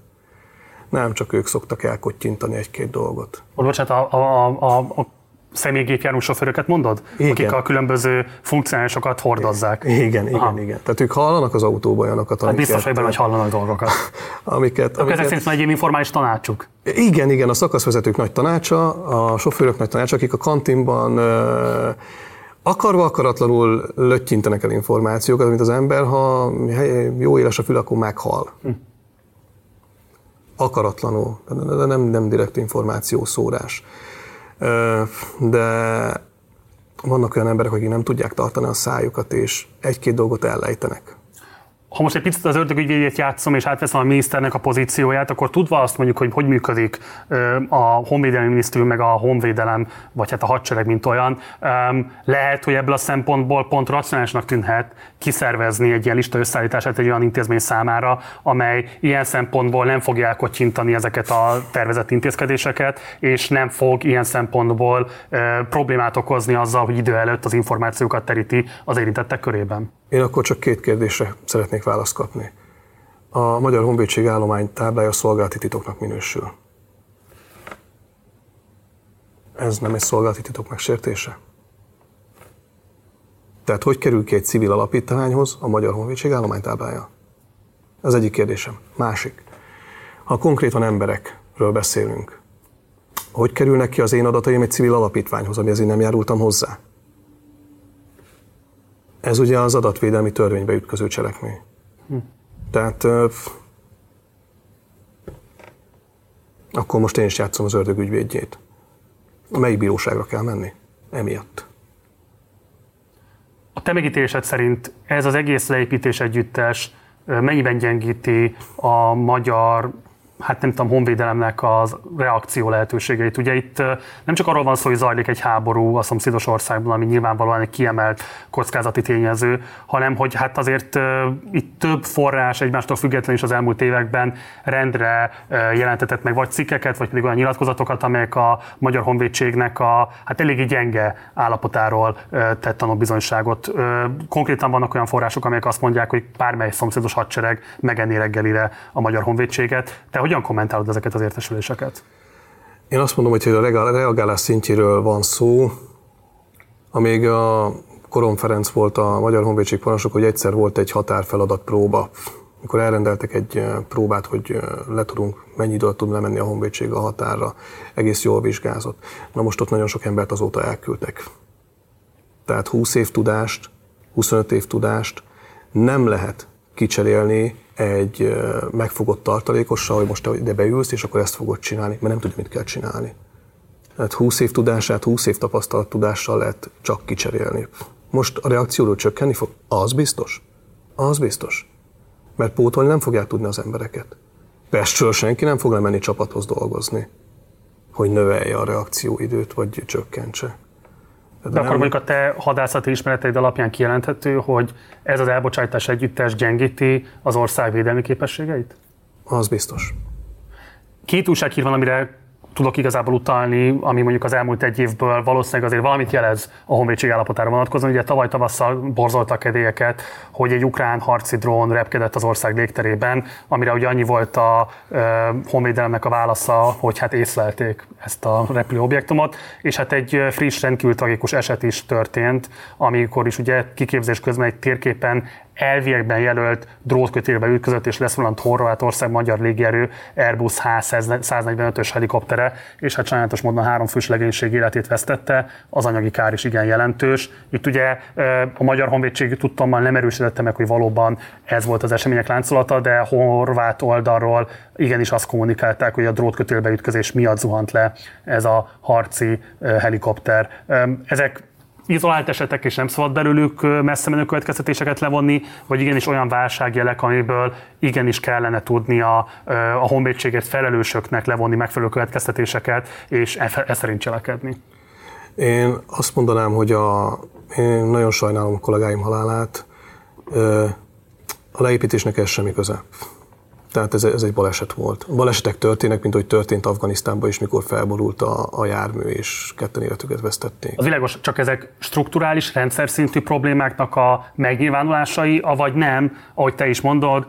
[SPEAKER 2] Nem csak ők szoktak elkottyintani egy-két dolgot.
[SPEAKER 1] Bocsánat, a, a, a, a személygépjáró sofőröket mondod? Igen. Akik a különböző funkcionálisokat hordozzák.
[SPEAKER 2] Igen, igen, Aha. igen. Tehát ők hallanak az autóban olyanokat,
[SPEAKER 1] hát amiket... biztos, hogy benne, hogy hallanak dolgokat.
[SPEAKER 2] amiket,
[SPEAKER 1] amiket... ezek szerint egy informális tanácsuk.
[SPEAKER 2] Igen, igen, a szakaszvezetők nagy tanácsa, a sofőrök nagy tanácsa, akik a kantinban akarva akaratlanul löttyintenek el információkat, amit az ember, ha jó éles a fül, akkor meghal. Hm. Akaratlanul, de nem, nem direkt információ szórás de vannak olyan emberek, akik nem tudják tartani a szájukat, és egy-két dolgot ellejtenek
[SPEAKER 1] ha most egy picit az ördögügyvédjét játszom, és átveszem a miniszternek a pozícióját, akkor tudva azt mondjuk, hogy hogy működik a honvédelmi minisztérium, meg a honvédelem, vagy hát a hadsereg, mint olyan, lehet, hogy ebből a szempontból pont racionálisnak tűnhet kiszervezni egy ilyen lista összeállítását egy olyan intézmény számára, amely ilyen szempontból nem fogja elkotyintani ezeket a tervezett intézkedéseket, és nem fog ilyen szempontból problémát okozni azzal, hogy idő előtt az információkat teríti az érintettek körében.
[SPEAKER 2] Én akkor csak két kérdésre szeretnék választ kapni. A Magyar Honvédség állomány táblája szolgálati titoknak minősül. Ez nem egy szolgálati titok megsértése? Tehát hogy kerül ki egy civil alapítványhoz a Magyar Honvédség állomány táblája? Ez egyik kérdésem. Másik. Ha konkrétan emberekről beszélünk, hogy kerülnek ki az én adataim egy civil alapítványhoz, ami én nem járultam hozzá? Ez ugye az adatvédelmi törvénybe ütköző cselekmény. Hm. Tehát akkor most én is játszom az ördög ügyvédjét. Melyik bíróságra kell menni? Emiatt.
[SPEAKER 1] A te megítélésed szerint ez az egész leépítés együttes mennyiben gyengíti a magyar hát nem tudom, honvédelemnek az reakció lehetőségeit. Ugye itt nem csak arról van szó, hogy zajlik egy háború a szomszédos országban, ami nyilvánvalóan egy kiemelt kockázati tényező, hanem hogy hát azért itt több forrás egymástól függetlenül is az elmúlt években rendre jelentetett meg vagy cikkeket, vagy pedig olyan nyilatkozatokat, amelyek a Magyar Honvédségnek a hát eléggé gyenge állapotáról tett tanúbizonyságot. Konkrétan vannak olyan források, amelyek azt mondják, hogy bármely szomszédos hadsereg megenné reggelire a Magyar Honvédséget. Te hogy hogyan kommentálod ezeket az értesüléseket?
[SPEAKER 2] Én azt mondom, hogy a reagálás szintjéről van szó. Amíg a Koron Ferenc volt a Magyar Honvédség parancsok, hogy egyszer volt egy határfeladat próba, mikor elrendeltek egy próbát, hogy le tudunk, mennyi időt tud lemenni a honvédség a határra, egész jól vizsgázott. Na most ott nagyon sok embert azóta elküldtek. Tehát 20 év tudást, 25 év tudást nem lehet kicserélni egy megfogott tartalékossal, hogy most te ide beülsz, és akkor ezt fogod csinálni, mert nem tudja, mit kell csinálni. Tehát 20 év tudását, 20 év tapasztalat tudással lehet csak kicserélni. Most a reakcióról csökkenni fog? Az biztos. Az biztos. Mert pótolni nem fogják tudni az embereket. Pestről senki nem fog lemenni csapathoz dolgozni, hogy növelje a reakcióidőt, vagy csökkentse.
[SPEAKER 1] De, De akkor mondjuk a te hadászati ismereteid alapján kijelenthető, hogy ez az elbocsátás együttes gyengíti az ország védelmi képességeit?
[SPEAKER 2] Az biztos.
[SPEAKER 1] Két újsághír van, amire tudok igazából utalni, ami mondjuk az elmúlt egy évből valószínűleg azért valamit jelez a honvédség állapotára vonatkozóan. Ugye tavaly tavasszal borzoltak kedélyeket, hogy egy ukrán harci drón repkedett az ország légterében, amire ugye annyi volt a e, honvédelemnek a válasza, hogy hát észlelték ezt a repülőobjektumot, és hát egy friss, rendkívül tragikus eset is történt, amikor is ugye kiképzés közben egy térképen elviekben jelölt drótkötélbe ütközött és leszvonulant Horvátország magyar légierő Airbus H145-ös helikoptere, és hát sajnálatos módon három fős legénység életét vesztette, az anyagi kár is igen jelentős. Itt ugye a Magyar Honvédség tudtommal nem erősítette meg, hogy valóban ez volt az események láncolata, de horvát oldalról igenis azt kommunikálták, hogy a drótkötélbe ütközés miatt zuhant le ez a harci helikopter. Ezek izolált esetek, és nem szabad belőlük messze menő következtetéseket levonni, vagy igenis olyan válságjelek, amiből igenis kellene tudni a, a honvédségért felelősöknek levonni megfelelő következtetéseket, és e, e szerint cselekedni.
[SPEAKER 2] Én azt mondanám, hogy a, én nagyon sajnálom a kollégáim halálát. A leépítésnek ez semmi köze. Tehát ez, ez egy baleset volt. Balesetek történnek, mint hogy történt Afganisztánban is, mikor felborult a, a jármű, és ketten életüket vesztették.
[SPEAKER 1] Az világos, csak ezek strukturális, rendszer szintű problémáknak a megnyilvánulásai, avagy nem, ahogy te is mondod,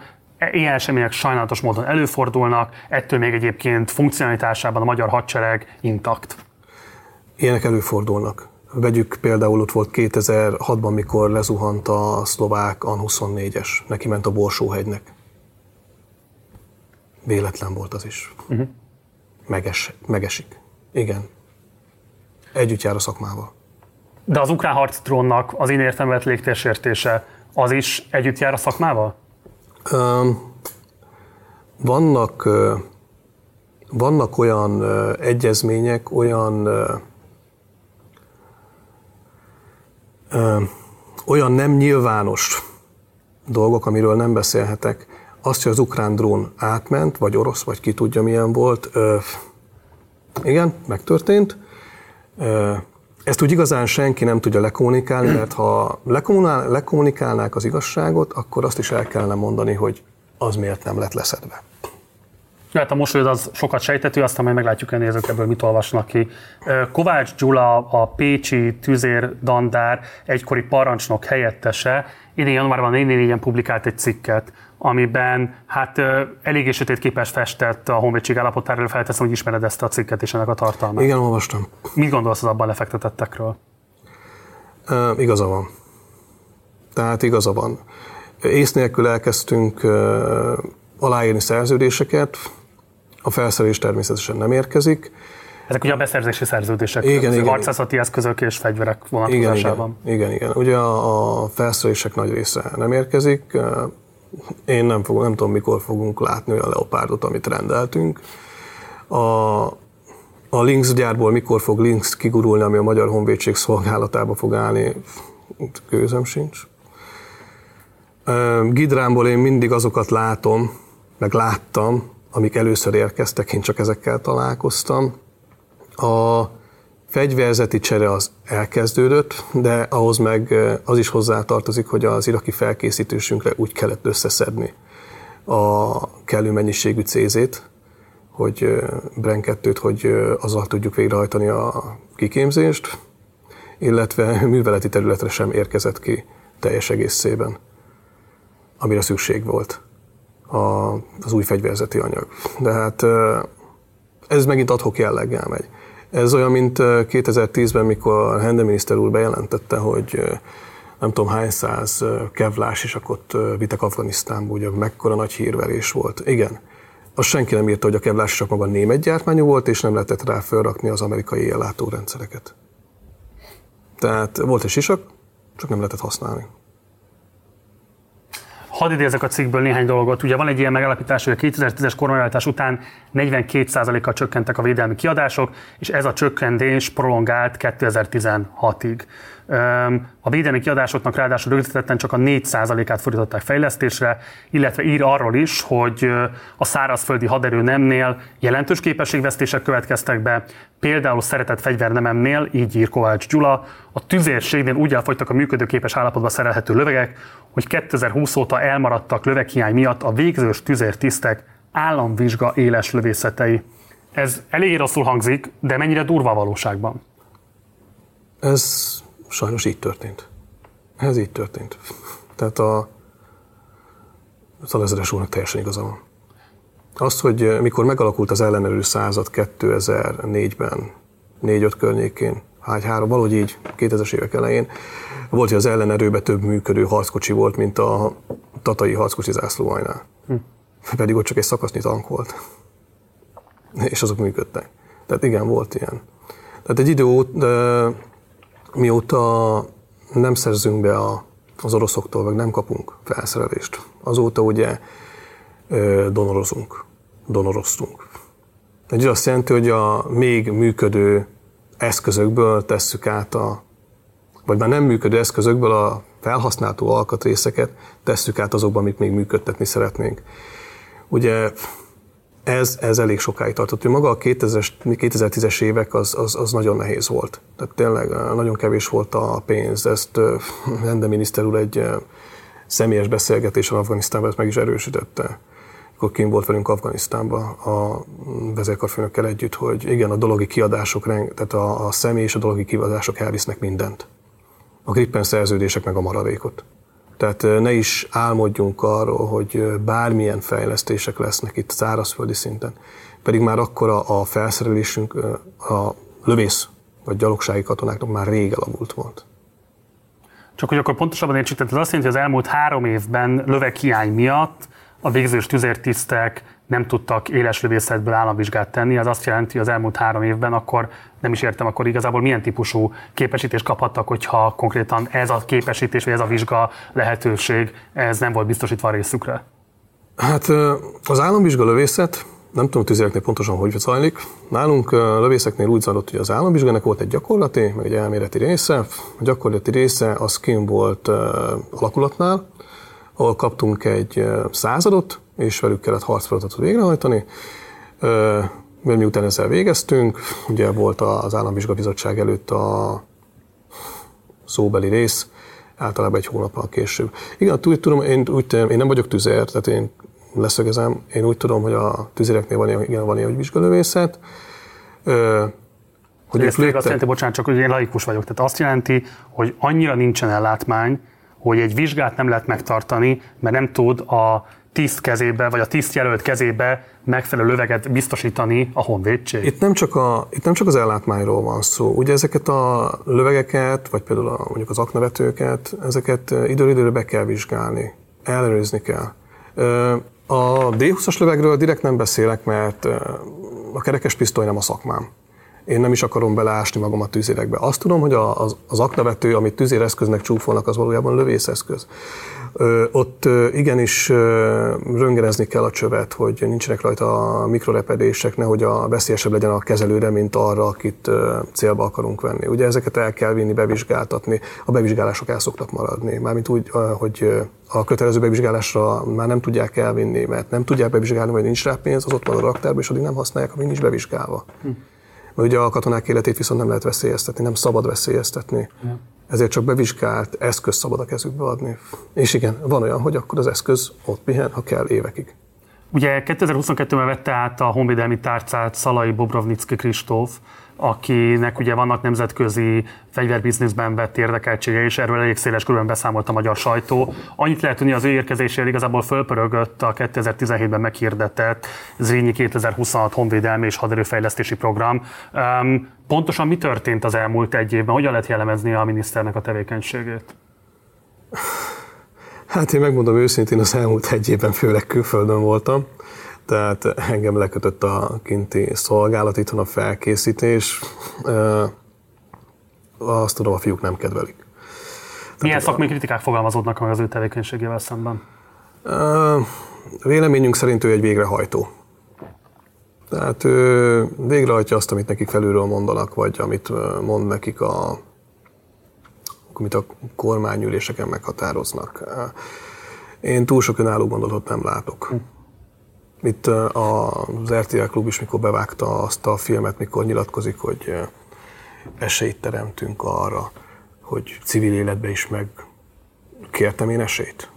[SPEAKER 1] ilyen események sajnálatos módon előfordulnak, ettől még egyébként funkcionalitásában a magyar hadsereg intakt.
[SPEAKER 2] Ilyenek előfordulnak. Vegyük például ott volt 2006-ban, mikor lezuhant a szlovák AN-24-es, neki ment a Borsóhegynek Véletlen volt az is. Uh-huh. Meges, megesik. Igen. Együtt jár a szakmával.
[SPEAKER 1] De az ukrán harctrónnak az én értelmet légtérsértése az is együtt jár a szakmával? Um,
[SPEAKER 2] vannak, vannak olyan egyezmények, olyan olyan nem nyilvános dolgok, amiről nem beszélhetek, azt, hogy az ukrán drón átment, vagy orosz, vagy ki tudja milyen volt, ö, igen, megtörtént. Ö, ezt úgy igazán senki nem tudja lekommunikálni, mert ha lekommunál, lekommunikálnák az igazságot, akkor azt is el kellene mondani, hogy az miért nem lett leszedve.
[SPEAKER 1] Lehet a mosolyod az sokat sejtető, aztán majd meglátjuk, hogy a nézők ebből mit olvasnak ki. Kovács Gyula, a Pécsi tüzér dandár egykori parancsnok helyettese, idén januárban 4 publikált egy cikket, amiben hát eléggé sötét képes festett a honvédség állapotáról, felteszem, hogy ismered ezt a cikket és ennek a tartalmát.
[SPEAKER 2] Igen, olvastam.
[SPEAKER 1] Mit gondolsz az abban lefektetettekről?
[SPEAKER 2] Uh, igaza van. Tehát igaza van. Ész nélkül elkezdtünk uh, aláírni szerződéseket, a felszerelés természetesen nem érkezik.
[SPEAKER 1] Ezek ugye a beszerzési szerződések, igen, igen, harcászati eszközök és fegyverek vonatkozásában.
[SPEAKER 2] Igen, igen, igen. Ugye a, a felszerelések nagy része nem érkezik, én nem, fogom, nem tudom, mikor fogunk látni olyan leopárdot, amit rendeltünk. A, a Lynx gyárból mikor fog Lynx kigurulni, ami a Magyar Honvédség szolgálatába fog állni, gőzöm sincs. Gidrámból én mindig azokat látom, meg láttam, amik először érkeztek, én csak ezekkel találkoztam. A fegyverzeti csere az elkezdődött, de ahhoz meg az is hozzátartozik, hogy az iraki felkészítésünkre úgy kellett összeszedni a kellő mennyiségű cézét, hogy Bren 2 hogy azzal tudjuk végrehajtani a kiképzést, illetve műveleti területre sem érkezett ki teljes egészében, amire szükség volt az új fegyverzeti anyag. De hát ez megint adhok jelleggel megy. Ez olyan, mint 2010-ben, mikor Hende miniszter úr bejelentette, hogy nem tudom hány száz kevlás is ott vitek Afganisztánba, ugye mekkora nagy hírverés volt. Igen, azt senki nem írta, hogy a kevlás csak maga német gyártmányú volt, és nem lehetett rá felrakni az amerikai ellátórendszereket. Tehát volt egy sisak, csak nem lehetett használni.
[SPEAKER 1] Hadd idézek a cikkből néhány dolgot. Ugye van egy ilyen megállapítás, hogy a 2010-es kormányváltás után 42%-kal csökkentek a védelmi kiadások, és ez a csökkentés prolongált 2016-ig. A védelmi kiadásoknak ráadásul rögzítetten csak a 4%-át fordították fejlesztésre, illetve ír arról is, hogy a szárazföldi haderő nemnél jelentős képességvesztések következtek be, például szeretett fegyvernememnél, így ír Kovács Gyula, a tüzérségnél úgy elfogytak a működőképes állapotba szerelhető lövegek, hogy 2020 óta elmaradtak löveghiány miatt a végzős tüzértisztek államvizsga éles lövészetei. Ez elég rosszul hangzik, de mennyire durva a valóságban?
[SPEAKER 2] Ez sajnos így történt. Ez így történt. Tehát a Szalezeres úrnak teljesen igaza van. Azt, hogy mikor megalakult az ellenerő század 2004-ben, 4-5 környékén, hány három, valahogy így 2000-es évek elején, volt, hogy az ellenerőben több működő harckocsi volt, mint a tatai harckocsi zászlóajnál. Hm. Pedig ott csak egy szakasznyi tank volt. És azok működtek. Tehát igen, volt ilyen. Tehát egy idő óta, mióta nem szerzünk be a, az oroszoktól, meg nem kapunk felszerelést, azóta ugye donorozunk, donoroztunk. Ez azt jelenti, hogy a még működő eszközökből tesszük át a, vagy már nem működő eszközökből a felhasználható alkatrészeket tesszük át azokba, amit még működtetni szeretnénk. Ugye ez, ez elég sokáig tartott. Maga a 2010-es évek az, az, az, nagyon nehéz volt. Tehát tényleg nagyon kevés volt a pénz. Ezt Rende miniszter úr egy személyes beszélgetésen Afganisztánban ezt meg is erősítette. Akkor kim volt velünk Afganisztánban a vezérkarfőnökkel együtt, hogy igen, a dologi kiadások, tehát a, a személy és a dologi kiadások elvisznek mindent. A Gripen szerződések meg a maradékot. Tehát ne is álmodjunk arról, hogy bármilyen fejlesztések lesznek itt szárazföldi szinten. Pedig már akkor a, felszerelésünk, a lövész vagy gyalogsági katonáknak már rég elavult volt.
[SPEAKER 1] Csak hogy akkor pontosabban értsük, tehát ez azt jelenti, hogy az elmúlt három évben löveghiány miatt a végzős tüzértisztek nem tudtak éles lövészetből államvizsgát tenni, az azt jelenti, hogy az elmúlt három évben akkor nem is értem, akkor igazából milyen típusú képesítést kaphattak, hogyha konkrétan ez a képesítés, vagy ez a vizsga lehetőség, ez nem volt biztosítva a részükre?
[SPEAKER 2] Hát az államvizsga lövészet, nem tudom tüzéreknél pontosan hogy zajlik. Nálunk lövészeknél úgy zajlott, hogy az államvizsgának volt egy gyakorlati, meg egy elméleti része. A gyakorlati része az kim volt alakulatnál, ahol kaptunk egy századot, és velük kellett harcfeladatot végrehajtani. Mert miután ezzel végeztünk, ugye volt az Államvizsgabizottság előtt a szóbeli rész, általában egy hónappal később. Igen, úgy tudom, én, úgy, én nem vagyok tüzér, tehát én leszögezem, én úgy tudom, hogy a tüzéreknél van igen, van ilyen vizsgálövészet.
[SPEAKER 1] Hogy ez azt jelenti, bocsánat, csak hogy én laikus vagyok, tehát azt jelenti, hogy annyira nincsen ellátmány, hogy egy vizsgát nem lehet megtartani, mert nem tud a tiszt kezébe, vagy a tiszt jelölt kezébe megfelelő löveget biztosítani a honvédség?
[SPEAKER 2] Itt nem, csak a, itt nem csak az ellátmányról van szó. Ugye ezeket a lövegeket, vagy például a, mondjuk az aknavetőket, ezeket időről időre be kell vizsgálni, ellenőrizni kell. A D20-as lövegről direkt nem beszélek, mert a kerekes pisztoly nem a szakmám. Én nem is akarom beleásni magam a tűzérekbe. Azt tudom, hogy az, az aknavető, amit tűzéreszköznek csúfolnak, az valójában lövészeszköz. Ott igenis röngerezni kell a csövet, hogy nincsenek rajta a mikrorepedések, nehogy a veszélyesebb legyen a kezelőre, mint arra, akit célba akarunk venni. Ugye ezeket el kell vinni, bevizsgáltatni, a bevizsgálások el szoktak maradni. Mármint úgy, hogy a kötelező bevizsgálásra már nem tudják elvinni, mert nem tudják bevizsgálni, vagy nincs rá pénz, az ott van a raktárban, és addig nem használják, amíg nincs bevizsgálva. Hm. Mert ugye a katonák életét viszont nem lehet veszélyeztetni, nem szabad veszélyeztetni. Ja ezért csak bevizsgált eszköz szabad a kezükbe adni. És igen, van olyan, hogy akkor az eszköz ott pihen, ha kell évekig.
[SPEAKER 1] Ugye 2022-ben vette át a honvédelmi tárcát Szalai Bobrovnicki Kristóf, akinek ugye vannak nemzetközi fegyverbizniszben vett érdekeltsége, és erről elég széles körülön beszámolt a magyar sajtó. Annyit lehet tudni, az ő érkezésével igazából fölpörögött a 2017-ben meghirdetett Zrínyi 2026 honvédelmi és haderőfejlesztési program. Um, pontosan mi történt az elmúlt egy évben? Hogyan lehet jellemezni a miniszternek a tevékenységét?
[SPEAKER 2] Hát én megmondom őszintén, az elmúlt egy évben főleg külföldön voltam tehát engem lekötött a kinti szolgálat, itthon a felkészítés. Azt tudom, a fiúk nem kedvelik.
[SPEAKER 1] Milyen Tehát szakmai kritikák fogalmazódnak meg az ő tevékenységével szemben?
[SPEAKER 2] Véleményünk szerint ő egy végrehajtó. Tehát ő végrehajtja azt, amit nekik felülről mondanak, vagy amit mond nekik a, amit a kormányüléseken meghatároznak. Én túl sok önálló gondolatot nem látok. Itt az RTL Klub is, mikor bevágta azt a filmet, mikor nyilatkozik, hogy esélyt teremtünk arra, hogy civil életbe is meg kértem én esélyt.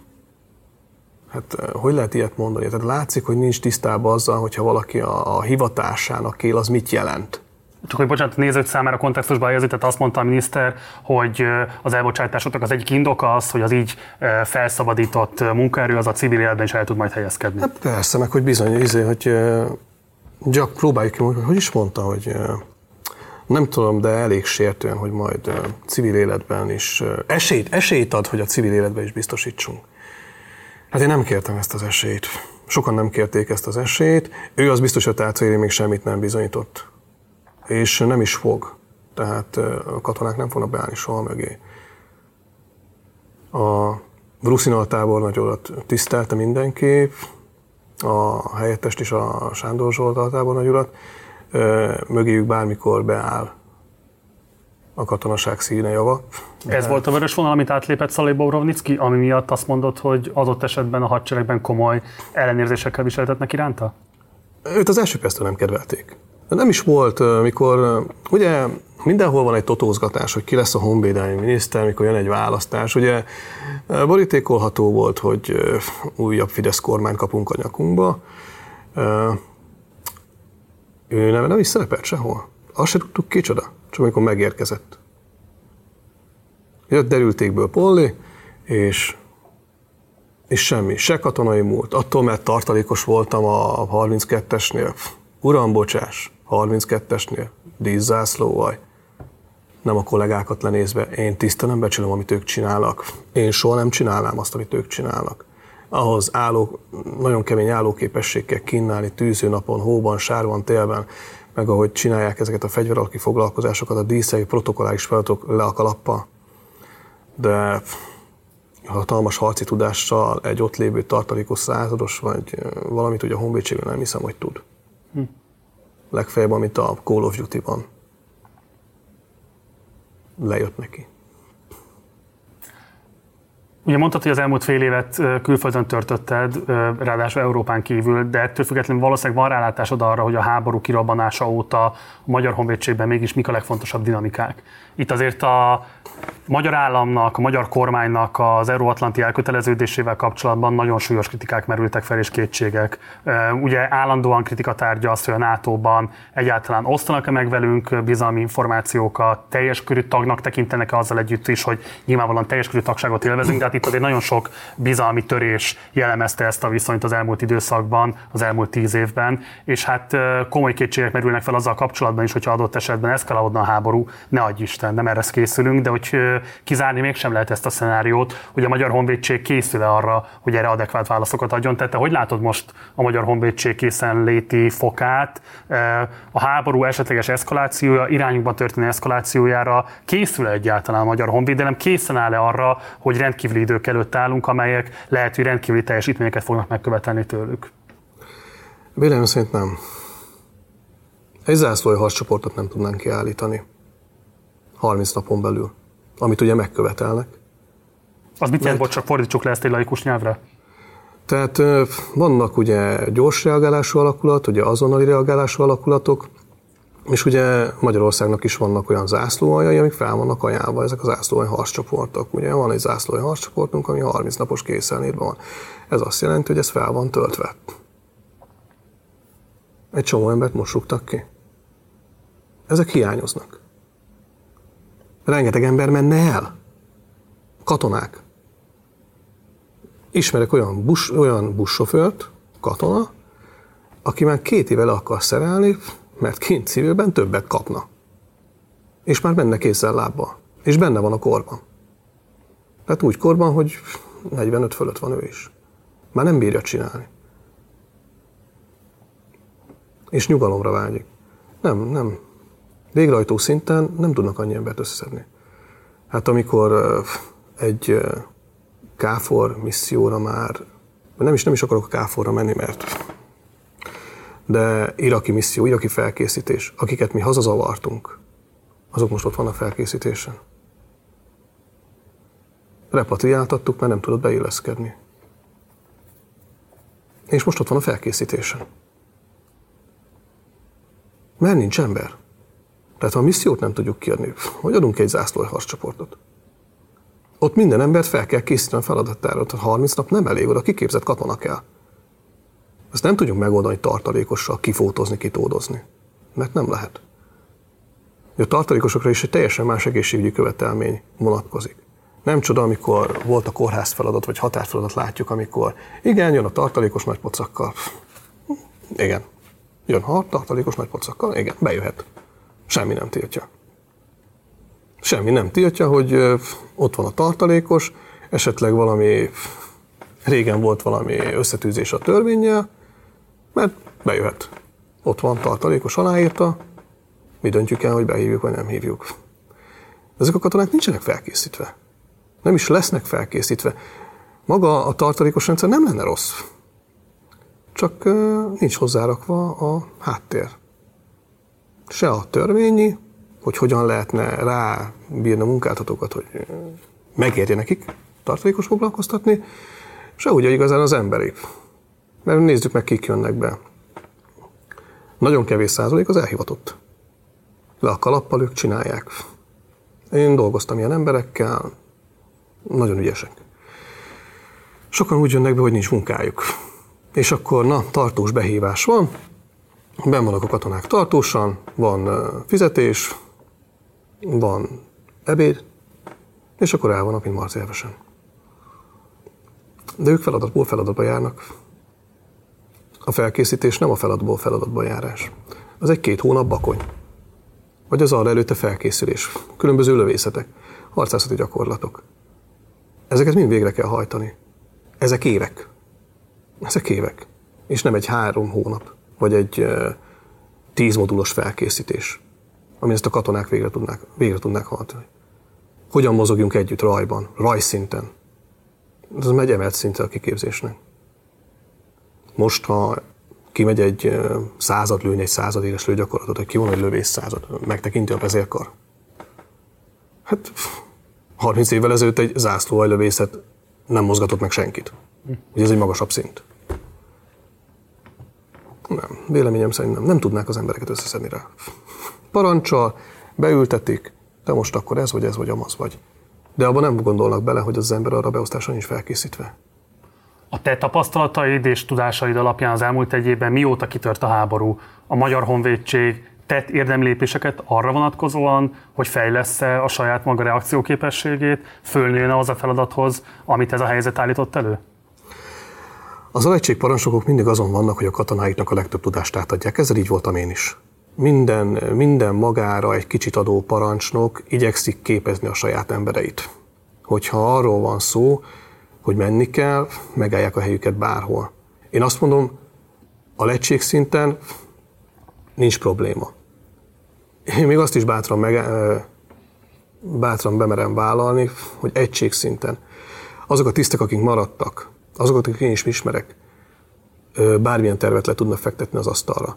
[SPEAKER 2] Hát hogy lehet ilyet mondani? Tehát látszik, hogy nincs tisztában azzal, hogyha valaki a, a hivatásának él, az mit jelent
[SPEAKER 1] csak hogy bocsánat, nézők számára kontextusban helyezni, tehát azt mondta a miniszter, hogy az elbocsátásoknak az egyik indoka az, hogy az így felszabadított munkaerő az a civil életben is el tud majd helyezkedni.
[SPEAKER 2] Hát persze, meg hogy bizony, izé, hogy csak próbáljuk ki, hogy is mondta, hogy nem tudom, de elég sértően, hogy majd civil életben is esélyt, esélyt ad, hogy a civil életben is biztosítsunk. Hát én nem kértem ezt az esélyt. Sokan nem kérték ezt az esélyt. Ő az biztos, hogy még semmit nem bizonyított és nem is fog. Tehát a katonák nem fognak beállni soha mögé. A Bruszinal tábornagyolat tisztelte mindenki, a helyettest is a Sándor Zsolt tábornagyolat, mögéjük bármikor beáll a katonaság színe java.
[SPEAKER 1] Ez volt a vörös vonal, amit átlépett Szalai Bobrovnicki, ami miatt azt mondott, hogy adott esetben a hadseregben komoly ellenérzésekkel viseltetnek iránta?
[SPEAKER 2] Őt az első perctől nem kedvelték. Nem is volt, mikor ugye mindenhol van egy totózgatás, hogy ki lesz a honvédelmi miniszter, mikor jön egy választás. Ugye borítékolható volt, hogy újabb Fidesz kormány kapunk a nyakunkba. Ő nem, nem is szerepelt sehol. Azt se tudtuk kicsoda, csak amikor megérkezett. Jött derültékből Polli, és, és semmi, se katonai múlt. Attól, mert tartalékos voltam a 32-esnél. Uram, bocsás, 32-esnél, díszzászlóval, nem a kollégákat lenézve, én tisztelem, becsülöm, amit ők csinálnak. Én soha nem csinálnám azt, amit ők csinálnak. Ahhoz álló, nagyon kemény állóképesség kell kínálni tűzőnapon, hóban, sárban, télben, meg ahogy csinálják ezeket a fegyveralki foglalkozásokat, a díszei protokolláris feladatok le a kalappa. De hatalmas harci tudással egy ott lévő tartalékos százados, vagy valamit, hogy a honvédségben nem hiszem, hogy tud. Hm legfeljebb, amit a Call of Duty-ban lejött neki.
[SPEAKER 1] Ugye mondtad, hogy az elmúlt fél évet külföldön törtötted, ráadásul Európán kívül, de ettől függetlenül valószínűleg van rálátásod arra, hogy a háború kirobbanása óta a Magyar Honvédségben mégis mik a legfontosabb dinamikák. Itt azért a magyar államnak, a magyar kormánynak az euróatlanti elköteleződésével kapcsolatban nagyon súlyos kritikák merültek fel és kétségek. Ugye állandóan kritika tárgya azt, hogy a NATO-ban egyáltalán osztanak-e meg velünk bizalmi információkat, teljes körű tagnak tekintenek-e azzal együtt is, hogy nyilvánvalóan teljes körű tagságot élvezünk, de hát itt azért nagyon sok bizalmi törés jellemezte ezt a viszonyt az elmúlt időszakban, az elmúlt tíz évben, és hát komoly kétségek merülnek fel azzal kapcsolatban is, hogyha adott esetben eszkalálódna a háború, ne adj Isten, nem erre készülünk, de hogy kizárni mégsem lehet ezt a szenáriót, hogy a Magyar Honvédség készül arra, hogy erre adekvát válaszokat adjon. Tehát te hogy látod most a Magyar Honvédség készenléti fokát, a háború esetleges eszkalációja, irányunkban történő eszkalációjára készül egyáltalán a Magyar Honvédelem, készen áll-e arra, hogy rendkívüli idők előtt állunk, amelyek lehet, hogy rendkívüli teljesítményeket fognak megkövetelni tőlük?
[SPEAKER 2] Véleményem szerint nem. Egy zászlói harccsoportot nem tudnánk kiállítani 30 napon belül, amit ugye megkövetelnek.
[SPEAKER 1] Az mit jelent, csak fordítsuk le ezt egy laikus nyelvre?
[SPEAKER 2] Tehát vannak ugye gyors reagálású alakulat, ugye azonnali reagálású alakulatok, és ugye Magyarországnak is vannak olyan zászlóaljai, amik fel vannak ajánlva, ezek az zászlóaj harccsoportok. Ugye van egy zászlóaj harccsoportunk, ami 30 napos készenlétben van. Ez azt jelenti, hogy ez fel van töltve. Egy csomó embert most rúgtak ki. Ezek hiányoznak. Rengeteg ember menne el. Katonák. Ismerek olyan, bus, olyan buszsofőrt, katona, aki már két éve le akar szerelni, mert kint civilben többet kapna. És már benne kézzel lábbal. És benne van a korban. Tehát úgy korban, hogy 45 fölött van ő is. Már nem bírja csinálni. És nyugalomra vágyik. Nem, nem. Végrehajtó szinten nem tudnak annyi embert összeszedni. Hát amikor egy KFOR misszióra már, nem is, nem is akarok a KFOR-ra menni, mert de iraki misszió, iraki felkészítés, akiket mi hazazavartunk, azok most ott vannak felkészítésen. Repatriáltattuk, mert nem tudott beilleszkedni. És most ott van a felkészítésen. Mert nincs ember. Tehát ha a missziót nem tudjuk kiadni, hogy adunk egy zászlói harccsoportot? Ott minden embert fel kell készíteni a feladatára, tehát 30 nap nem elég, oda kiképzett katona kell. Ezt nem tudjuk megoldani tartalékossal, kifótozni, kitódozni. Mert nem lehet. A tartalékosokra is egy teljesen más egészségügyi követelmény vonatkozik. Nem csoda, amikor volt a kórház feladat, vagy határfeladat látjuk, amikor igen, jön a tartalékos nagy pocakkal. Igen. Jön a tartalékos nagy pocakkal, igen, bejöhet. Semmi nem tiltja. Semmi nem tiltja, hogy ott van a tartalékos, esetleg valami, régen volt valami összetűzés a törvényel, mert bejöhet. Ott van tartalékos, aláírta, mi döntjük el, hogy behívjuk, vagy nem hívjuk. Ezek a katonák nincsenek felkészítve. Nem is lesznek felkészítve. Maga a tartalékos rendszer nem lenne rossz. Csak nincs hozzárakva a háttér. Se a törvényi, hogy hogyan lehetne rábírni a munkáltatókat, hogy megérje nekik tartalékos foglalkoztatni, se ugye igazán az emberi. Mert nézzük meg, kik jönnek be. Nagyon kevés százalék az elhivatott. Le a kalappal ők csinálják. Én dolgoztam ilyen emberekkel, nagyon ügyesek. Sokan úgy jönnek be, hogy nincs munkájuk. És akkor, na, tartós behívás van, ben vannak a katonák tartósan, van fizetés, van ebéd, és akkor el vannak, mint marcélvesen. De ők feladatból feladatba járnak. A felkészítés nem a feladatból feladatba járás. Az egy két hónap bakony. Vagy az arra előtte felkészülés. Különböző lövészetek, harcászati gyakorlatok. Ezeket mind végre kell hajtani. Ezek évek. Ezek évek. És nem egy három hónap, vagy egy uh, tíz modulos felkészítés, ami ezt a katonák végre tudnák, végre tudnák hajtani. Hogyan mozogjunk együtt rajban, rajszinten. Ez megy emelt szinte a kiképzésnek. Most, ha kimegy egy század lőni egy század éles lőgyakorlatot, hogy ki van egy lövés század, megtekinti a vezérkar. Hát 30 évvel ezelőtt egy zászlóajlövészet nem mozgatott meg senkit. Ugye ez egy magasabb szint. Nem, véleményem szerint nem. Nem tudnák az embereket összeszedni rá. Parancsal, beültetik, de most akkor ez vagy ez vagy amaz vagy. De abban nem gondolnak bele, hogy az ember arra beosztásra nincs felkészítve.
[SPEAKER 1] A te tapasztalataid és tudásaid alapján az elmúlt egy évben mióta kitört a háború, a Magyar Honvédség tett érdemlépéseket arra vonatkozóan, hogy fejlesz-e a saját maga reakcióképességét, fölnőjön az a feladathoz, amit ez a helyzet állított elő?
[SPEAKER 2] Az alegységparancsnokok mindig azon vannak, hogy a katonáiknak a legtöbb tudást átadják. Ezzel így voltam én is. Minden, minden magára egy kicsit adó parancsnok igyekszik képezni a saját embereit. Hogyha arról van szó, hogy menni kell, megállják a helyüket bárhol. Én azt mondom, a legység szinten nincs probléma. Én még azt is bátran, meg, bátran bemerem vállalni, hogy egység szinten azok a tisztek, akik maradtak, azokat, akik én is ismerek, bármilyen tervet le tudnak fektetni az asztalra.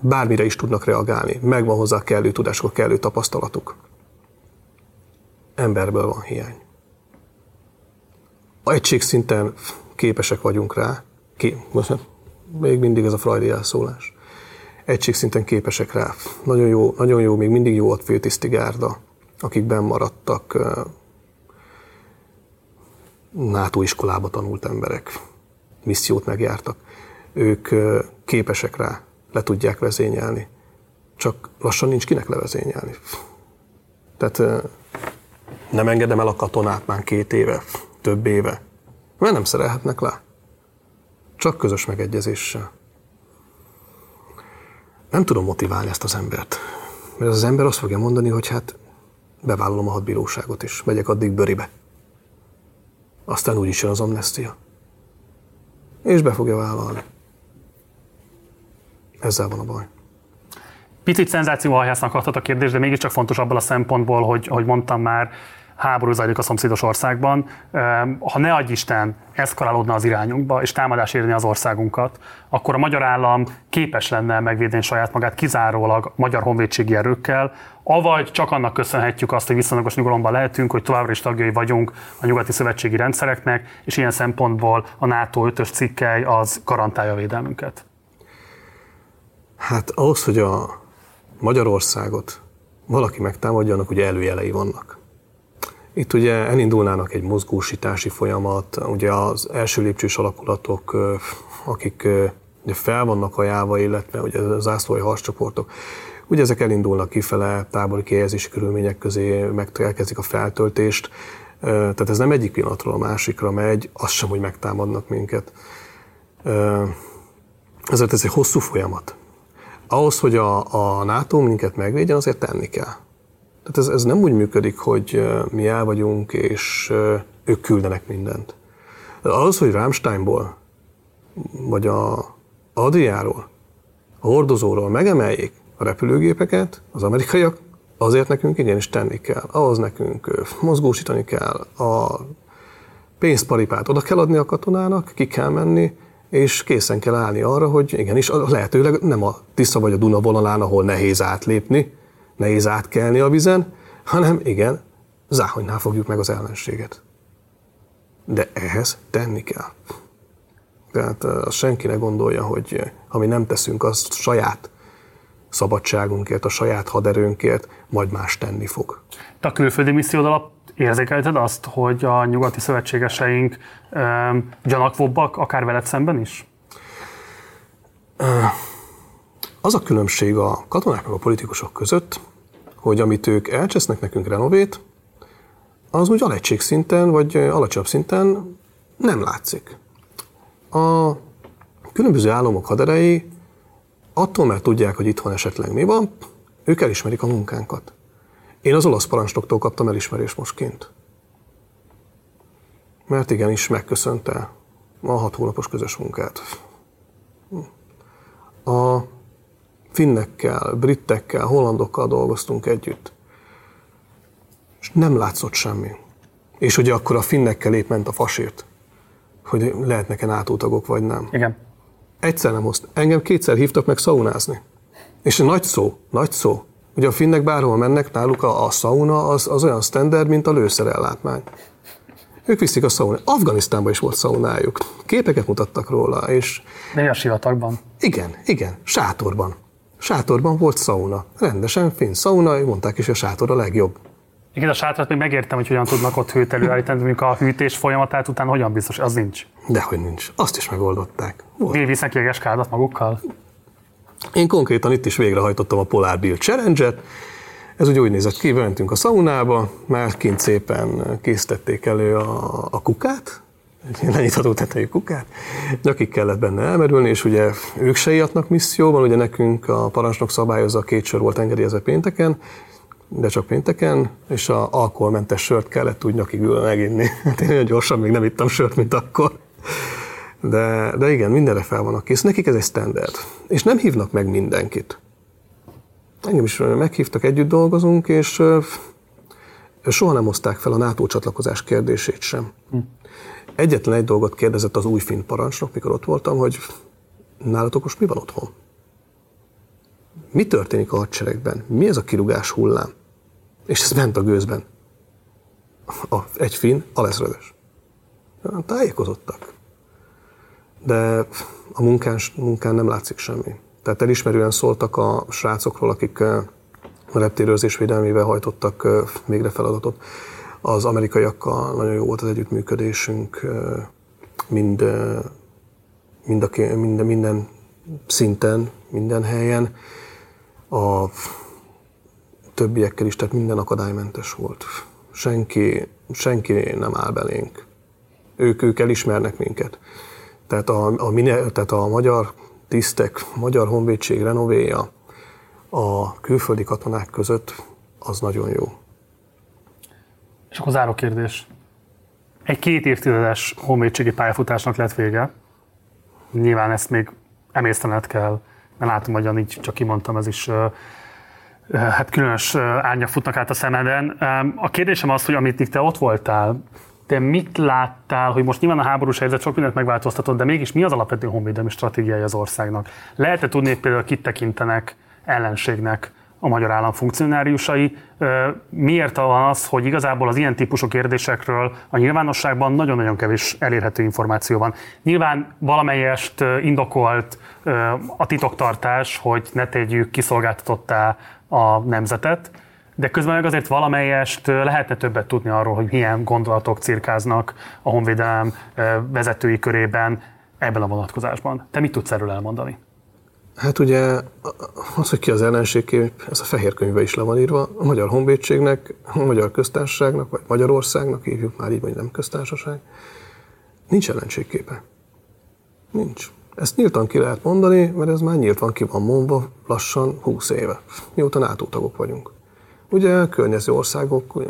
[SPEAKER 2] Bármire is tudnak reagálni. Megvan hozzá kellő tudásuk, kellő tapasztalatuk. Emberből van hiány. A egység szinten képesek vagyunk rá, ki, még mindig ez a Freudi elszólás. Egység szinten képesek rá. Nagyon jó, nagyon jó, még mindig jó ott főtisztigárda, akik benn maradtak, NATO iskolába tanult emberek, missziót megjártak. Ők képesek rá, le tudják vezényelni. Csak lassan nincs kinek levezényelni. Tehát nem engedem el a katonát már két éve, több éve, mert nem szerelhetnek le. Csak közös megegyezéssel. Nem tudom motiválni ezt az embert. Mert az ember azt fogja mondani, hogy hát bevállalom a hadbíróságot is, megyek addig bőribe. Aztán úgyis jön az amnestia. És be fogja vállalni. Ezzel van a baj.
[SPEAKER 1] Picit szenzációhajásznak adhat a kérdés, de mégiscsak fontos abban a szempontból, hogy, hogy mondtam már, háború zajlik a szomszédos országban. Ha ne adj Isten, eszkalálódna az irányunkba, és támadás érni az országunkat, akkor a magyar állam képes lenne megvédeni saját magát kizárólag magyar honvédségi erőkkel, avagy csak annak köszönhetjük azt, hogy viszonylagos nyugalomban lehetünk, hogy továbbra is tagjai vagyunk a nyugati szövetségi rendszereknek, és ilyen szempontból a NATO 5-ös cikkely az garantálja a védelmünket.
[SPEAKER 2] Hát ahhoz, hogy a Magyarországot valaki megtámadja, annak ugye előjelei vannak. Itt ugye elindulnának egy mozgósítási folyamat, ugye az első lépcsős alakulatok, akik ugye fel vannak ajánlva, illetve ugye az zászlói harccsoportok, ugye ezek elindulnak kifele tábori kihelyezési körülmények közé, meg elkezdik a feltöltést, tehát ez nem egyik pillanatról a másikra megy, az sem, hogy megtámadnak minket. Ezért ez egy hosszú folyamat. Ahhoz, hogy a, a NATO minket megvédjen, azért tenni kell. Tehát ez, ez nem úgy működik, hogy mi el vagyunk, és ők küldenek mindent. Az, hogy Rammsteinból, vagy a Adriáról, a hordozóról megemeljék a repülőgépeket, az amerikaiak, azért nekünk igenis tenni kell. Ahhoz nekünk mozgósítani kell, a pénzparipát oda kell adni a katonának, ki kell menni, és készen kell állni arra, hogy igenis lehetőleg nem a Tisza vagy a Duna vonalán, ahol nehéz átlépni, nehéz átkelni a vizen, hanem igen, záhonynál fogjuk meg az ellenséget. De ehhez tenni kell. Tehát azt senki ne gondolja, hogy ha mi nem teszünk, azt saját szabadságunkért, a saját haderőnkért, majd más tenni fog.
[SPEAKER 1] Te a külföldi missziód alatt érzékelted azt, hogy a nyugati szövetségeseink um, gyanakvóbbak, akár veled szemben is?
[SPEAKER 2] Az a különbség a katonák meg a politikusok között, hogy amit ők elcsesznek nekünk renovét, az úgy alegység szinten, vagy alacsonyabb szinten nem látszik. A különböző államok haderei attól, mert tudják, hogy itthon esetleg mi van, ők elismerik a munkánkat. Én az olasz parancsnoktól kaptam elismerést most kint. Mert igenis megköszönte a hat hónapos közös munkát. A finnekkel, brittekkel, hollandokkal dolgoztunk együtt. És nem látszott semmi. És ugye akkor a finnekkel épp ment a fasért, hogy lehetnek-e tagok, vagy nem.
[SPEAKER 1] Igen.
[SPEAKER 2] Egyszer nem hozt. Engem kétszer hívtak meg szaunázni. És nagy szó, nagy szó. Ugye a finnek bárhol mennek, náluk a, a sauna az, az olyan standard, mint a lőszerellátmány. Ők viszik a szaunát. Afganisztánban is volt szaunájuk. Képeket mutattak róla, és...
[SPEAKER 1] A sivatagban?
[SPEAKER 2] Igen, igen, sátorban. Sátorban volt szauna. Rendesen finn szauna, mondták is, a sátor a legjobb.
[SPEAKER 1] Igen, a sátrat még megértem, hogy hogyan tudnak ott hőt előállítani, mondjuk a hűtés folyamatát után hogyan biztos, az nincs.
[SPEAKER 2] Dehogy nincs. Azt is megoldották.
[SPEAKER 1] Volt. Visznek jeges kádat magukkal?
[SPEAKER 2] Én konkrétan itt is végrehajtottam a Polar Bill Challenge-et, ez úgy úgy nézett ki, a szaunába, már kint szépen készítették elő a, a kukát, lenyitható tetejű kukát, nyakig kellett benne elmerülni, és ugye ők se ilyatnak misszióban, ugye nekünk a parancsnok szabályozza, két sor volt engedélyezve pénteken, de csak pénteken, és a alkoholmentes sört kellett úgy nyakig ülve meginni. Hát én olyan gyorsan még nem ittam sört, mint akkor. De, de igen, mindenre fel vannak kész. Nekik ez egy standard. És nem hívnak meg mindenkit. Engem is meghívtak, együtt dolgozunk, és soha nem hozták fel a NATO csatlakozás kérdését sem. Hm. Egyetlen egy dolgot kérdezett az új finn parancsnok, mikor ott voltam, hogy nálatok most mi van otthon? Mi történik a hadseregben? Mi ez a kirugás hullám? És ez ment a gőzben. A, egy finn, alezredes. Tájékozottak. De a munkán, munkán nem látszik semmi. Tehát elismerően szóltak a srácokról, akik a reptérőzés védelmével hajtottak végre feladatot. Az amerikaiakkal nagyon jó volt az együttműködésünk, mind, mind a, minden, minden szinten, minden helyen. A többiekkel is, tehát minden akadálymentes volt. Senki, senki nem áll belénk. Ők, ők elismernek minket. Tehát a, a, tehát a magyar tisztek, magyar honvédség renovéja a külföldi katonák között az nagyon jó.
[SPEAKER 1] És akkor záró kérdés. Egy két évtizedes honvédségi pályafutásnak lett vége. Nyilván ezt még emésztened kell, mert látom, hogy így csak kimondtam, ez is hát különös árnyak futnak át a szemeden. A kérdésem az, hogy amit te ott voltál, te mit láttál, hogy most nyilván a háborús helyzet sok mindent megváltoztatott, de mégis mi az alapvető honvédelmi stratégiája az országnak? Lehet-e tudni, hogy például kit tekintenek ellenségnek a magyar állam funkcionáriusai? Miért van az, hogy igazából az ilyen típusú kérdésekről a nyilvánosságban nagyon-nagyon kevés elérhető információ van? Nyilván valamelyest indokolt a titoktartás, hogy ne tegyük kiszolgáltatottá a nemzetet, de közben meg azért valamelyest lehetne többet tudni arról, hogy milyen gondolatok cirkáznak a honvédelem vezetői körében ebben a vonatkozásban. Te mit tudsz erről elmondani?
[SPEAKER 2] Hát ugye az, hogy ki az ellenségkép, ez a fehér könyve is le van írva. A Magyar Honvédségnek, a Magyar Köztársaságnak, vagy Magyarországnak, hívjuk már így, vagy nem köztársaság, nincs ellenségképe. Nincs. Ezt nyíltan ki lehet mondani, mert ez már nyíltan ki van mondva lassan 20 éve, mióta NATO tagok vagyunk. Ugye a környező országok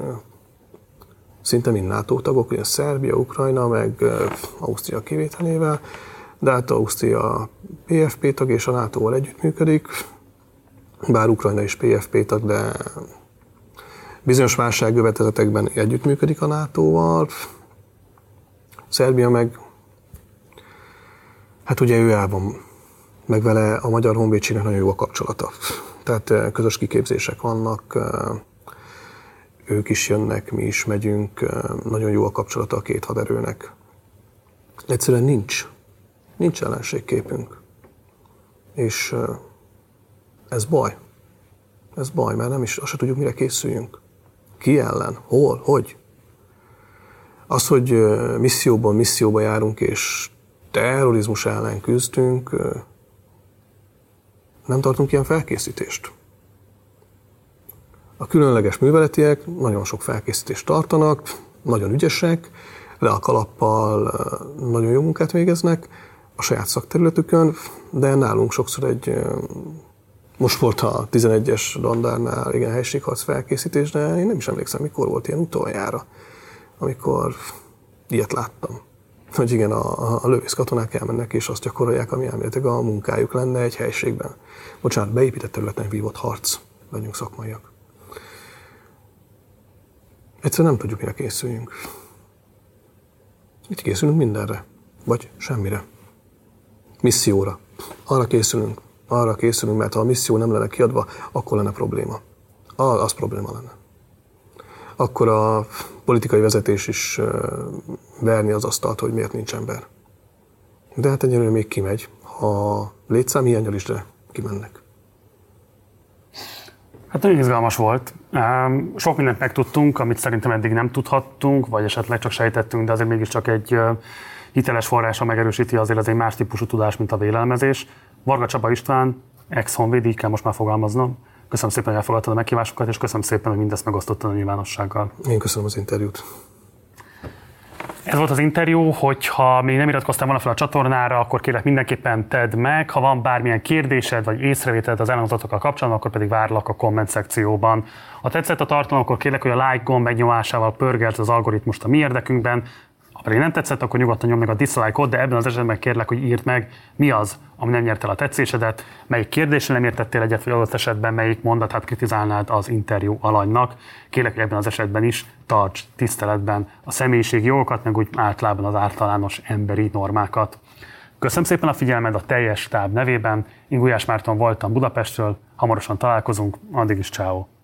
[SPEAKER 2] szinte mind NATO tagok, ugye Szerbia, Ukrajna, meg Ausztria kivételével, de hát Ausztria PFP tag és a NATO-val együttműködik, bár Ukrajna is PFP tag, de bizonyos válságövetezetekben együttműködik a NATO-val. Szerbia meg, hát ugye ő el van, meg vele a Magyar Honvédségnek nagyon jó a kapcsolata. Tehát közös kiképzések vannak, ők is jönnek, mi is megyünk, nagyon jó a kapcsolata a két haderőnek. Egyszerűen nincs, nincs ellenségképünk. És ez baj. Ez baj, mert nem is, azt se tudjuk, mire készüljünk. Ki ellen, hol, hogy. Az, hogy misszióban misszióba járunk, és terrorizmus ellen küzdünk, nem tartunk ilyen felkészítést. A különleges műveletiek nagyon sok felkészítést tartanak, nagyon ügyesek, le a kalappal nagyon jó munkát végeznek a saját szakterületükön, de nálunk sokszor egy, most volt a 11-es dandárnál igen helységharc felkészítés, de én nem is emlékszem, mikor volt ilyen utoljára, amikor ilyet láttam hogy igen, a, a lövész katonák elmennek és azt gyakorolják, ami elméletileg a munkájuk lenne egy helységben. Bocsánat, beépített területen vívott harc, legyünk szakmaiak. Egyszerűen nem tudjuk, mire készüljünk. Itt készülünk mindenre, vagy semmire. Misszióra. Arra készülünk, arra készülünk, mert ha a misszió nem lenne kiadva, akkor lenne probléma. Az probléma lenne. Akkor a politikai vezetés is verni az asztalt, hogy miért nincs ember. De hát egyelőre még kimegy. Ha létszám hiányol is, de kimennek.
[SPEAKER 1] Hát nagyon izgalmas volt. Sok mindent megtudtunk, amit szerintem eddig nem tudhattunk, vagy esetleg csak sejtettünk, de azért mégiscsak egy hiteles forrása megerősíti azért az egy más típusú tudás, mint a vélelmezés. Varga Csaba István, ex-honvéd, így kell most már fogalmaznom. Köszönöm szépen, hogy elfogadtad a meghívásokat, és köszönöm szépen, hogy mindezt megosztottad a nyilvánossággal.
[SPEAKER 2] Én köszönöm az interjút.
[SPEAKER 1] Ez volt az interjú, hogyha még nem iratkoztál volna fel a csatornára, akkor kérlek mindenképpen tedd meg. Ha van bármilyen kérdésed vagy észrevételed az elhangzatokkal kapcsolatban, akkor pedig várlak a komment szekcióban. Ha tetszett a tartalom, akkor kérlek, hogy a like gomb megnyomásával pörgelt az algoritmust a mi érdekünkben, pedig nem tetszett, akkor nyugodtan nyomd meg a dislike-ot, de ebben az esetben kérlek, hogy írd meg, mi az, ami nem nyert el a tetszésedet, melyik kérdésre nem értettél egyet, vagy adott esetben melyik mondatát kritizálnád az interjú alanynak. Kérlek, hogy ebben az esetben is tarts tiszteletben a személyiség jogokat, meg úgy általában az általános emberi normákat. Köszönöm szépen a figyelmed a teljes táb nevében. Én Gulyás Márton voltam Budapestről, hamarosan találkozunk, addig is ciao.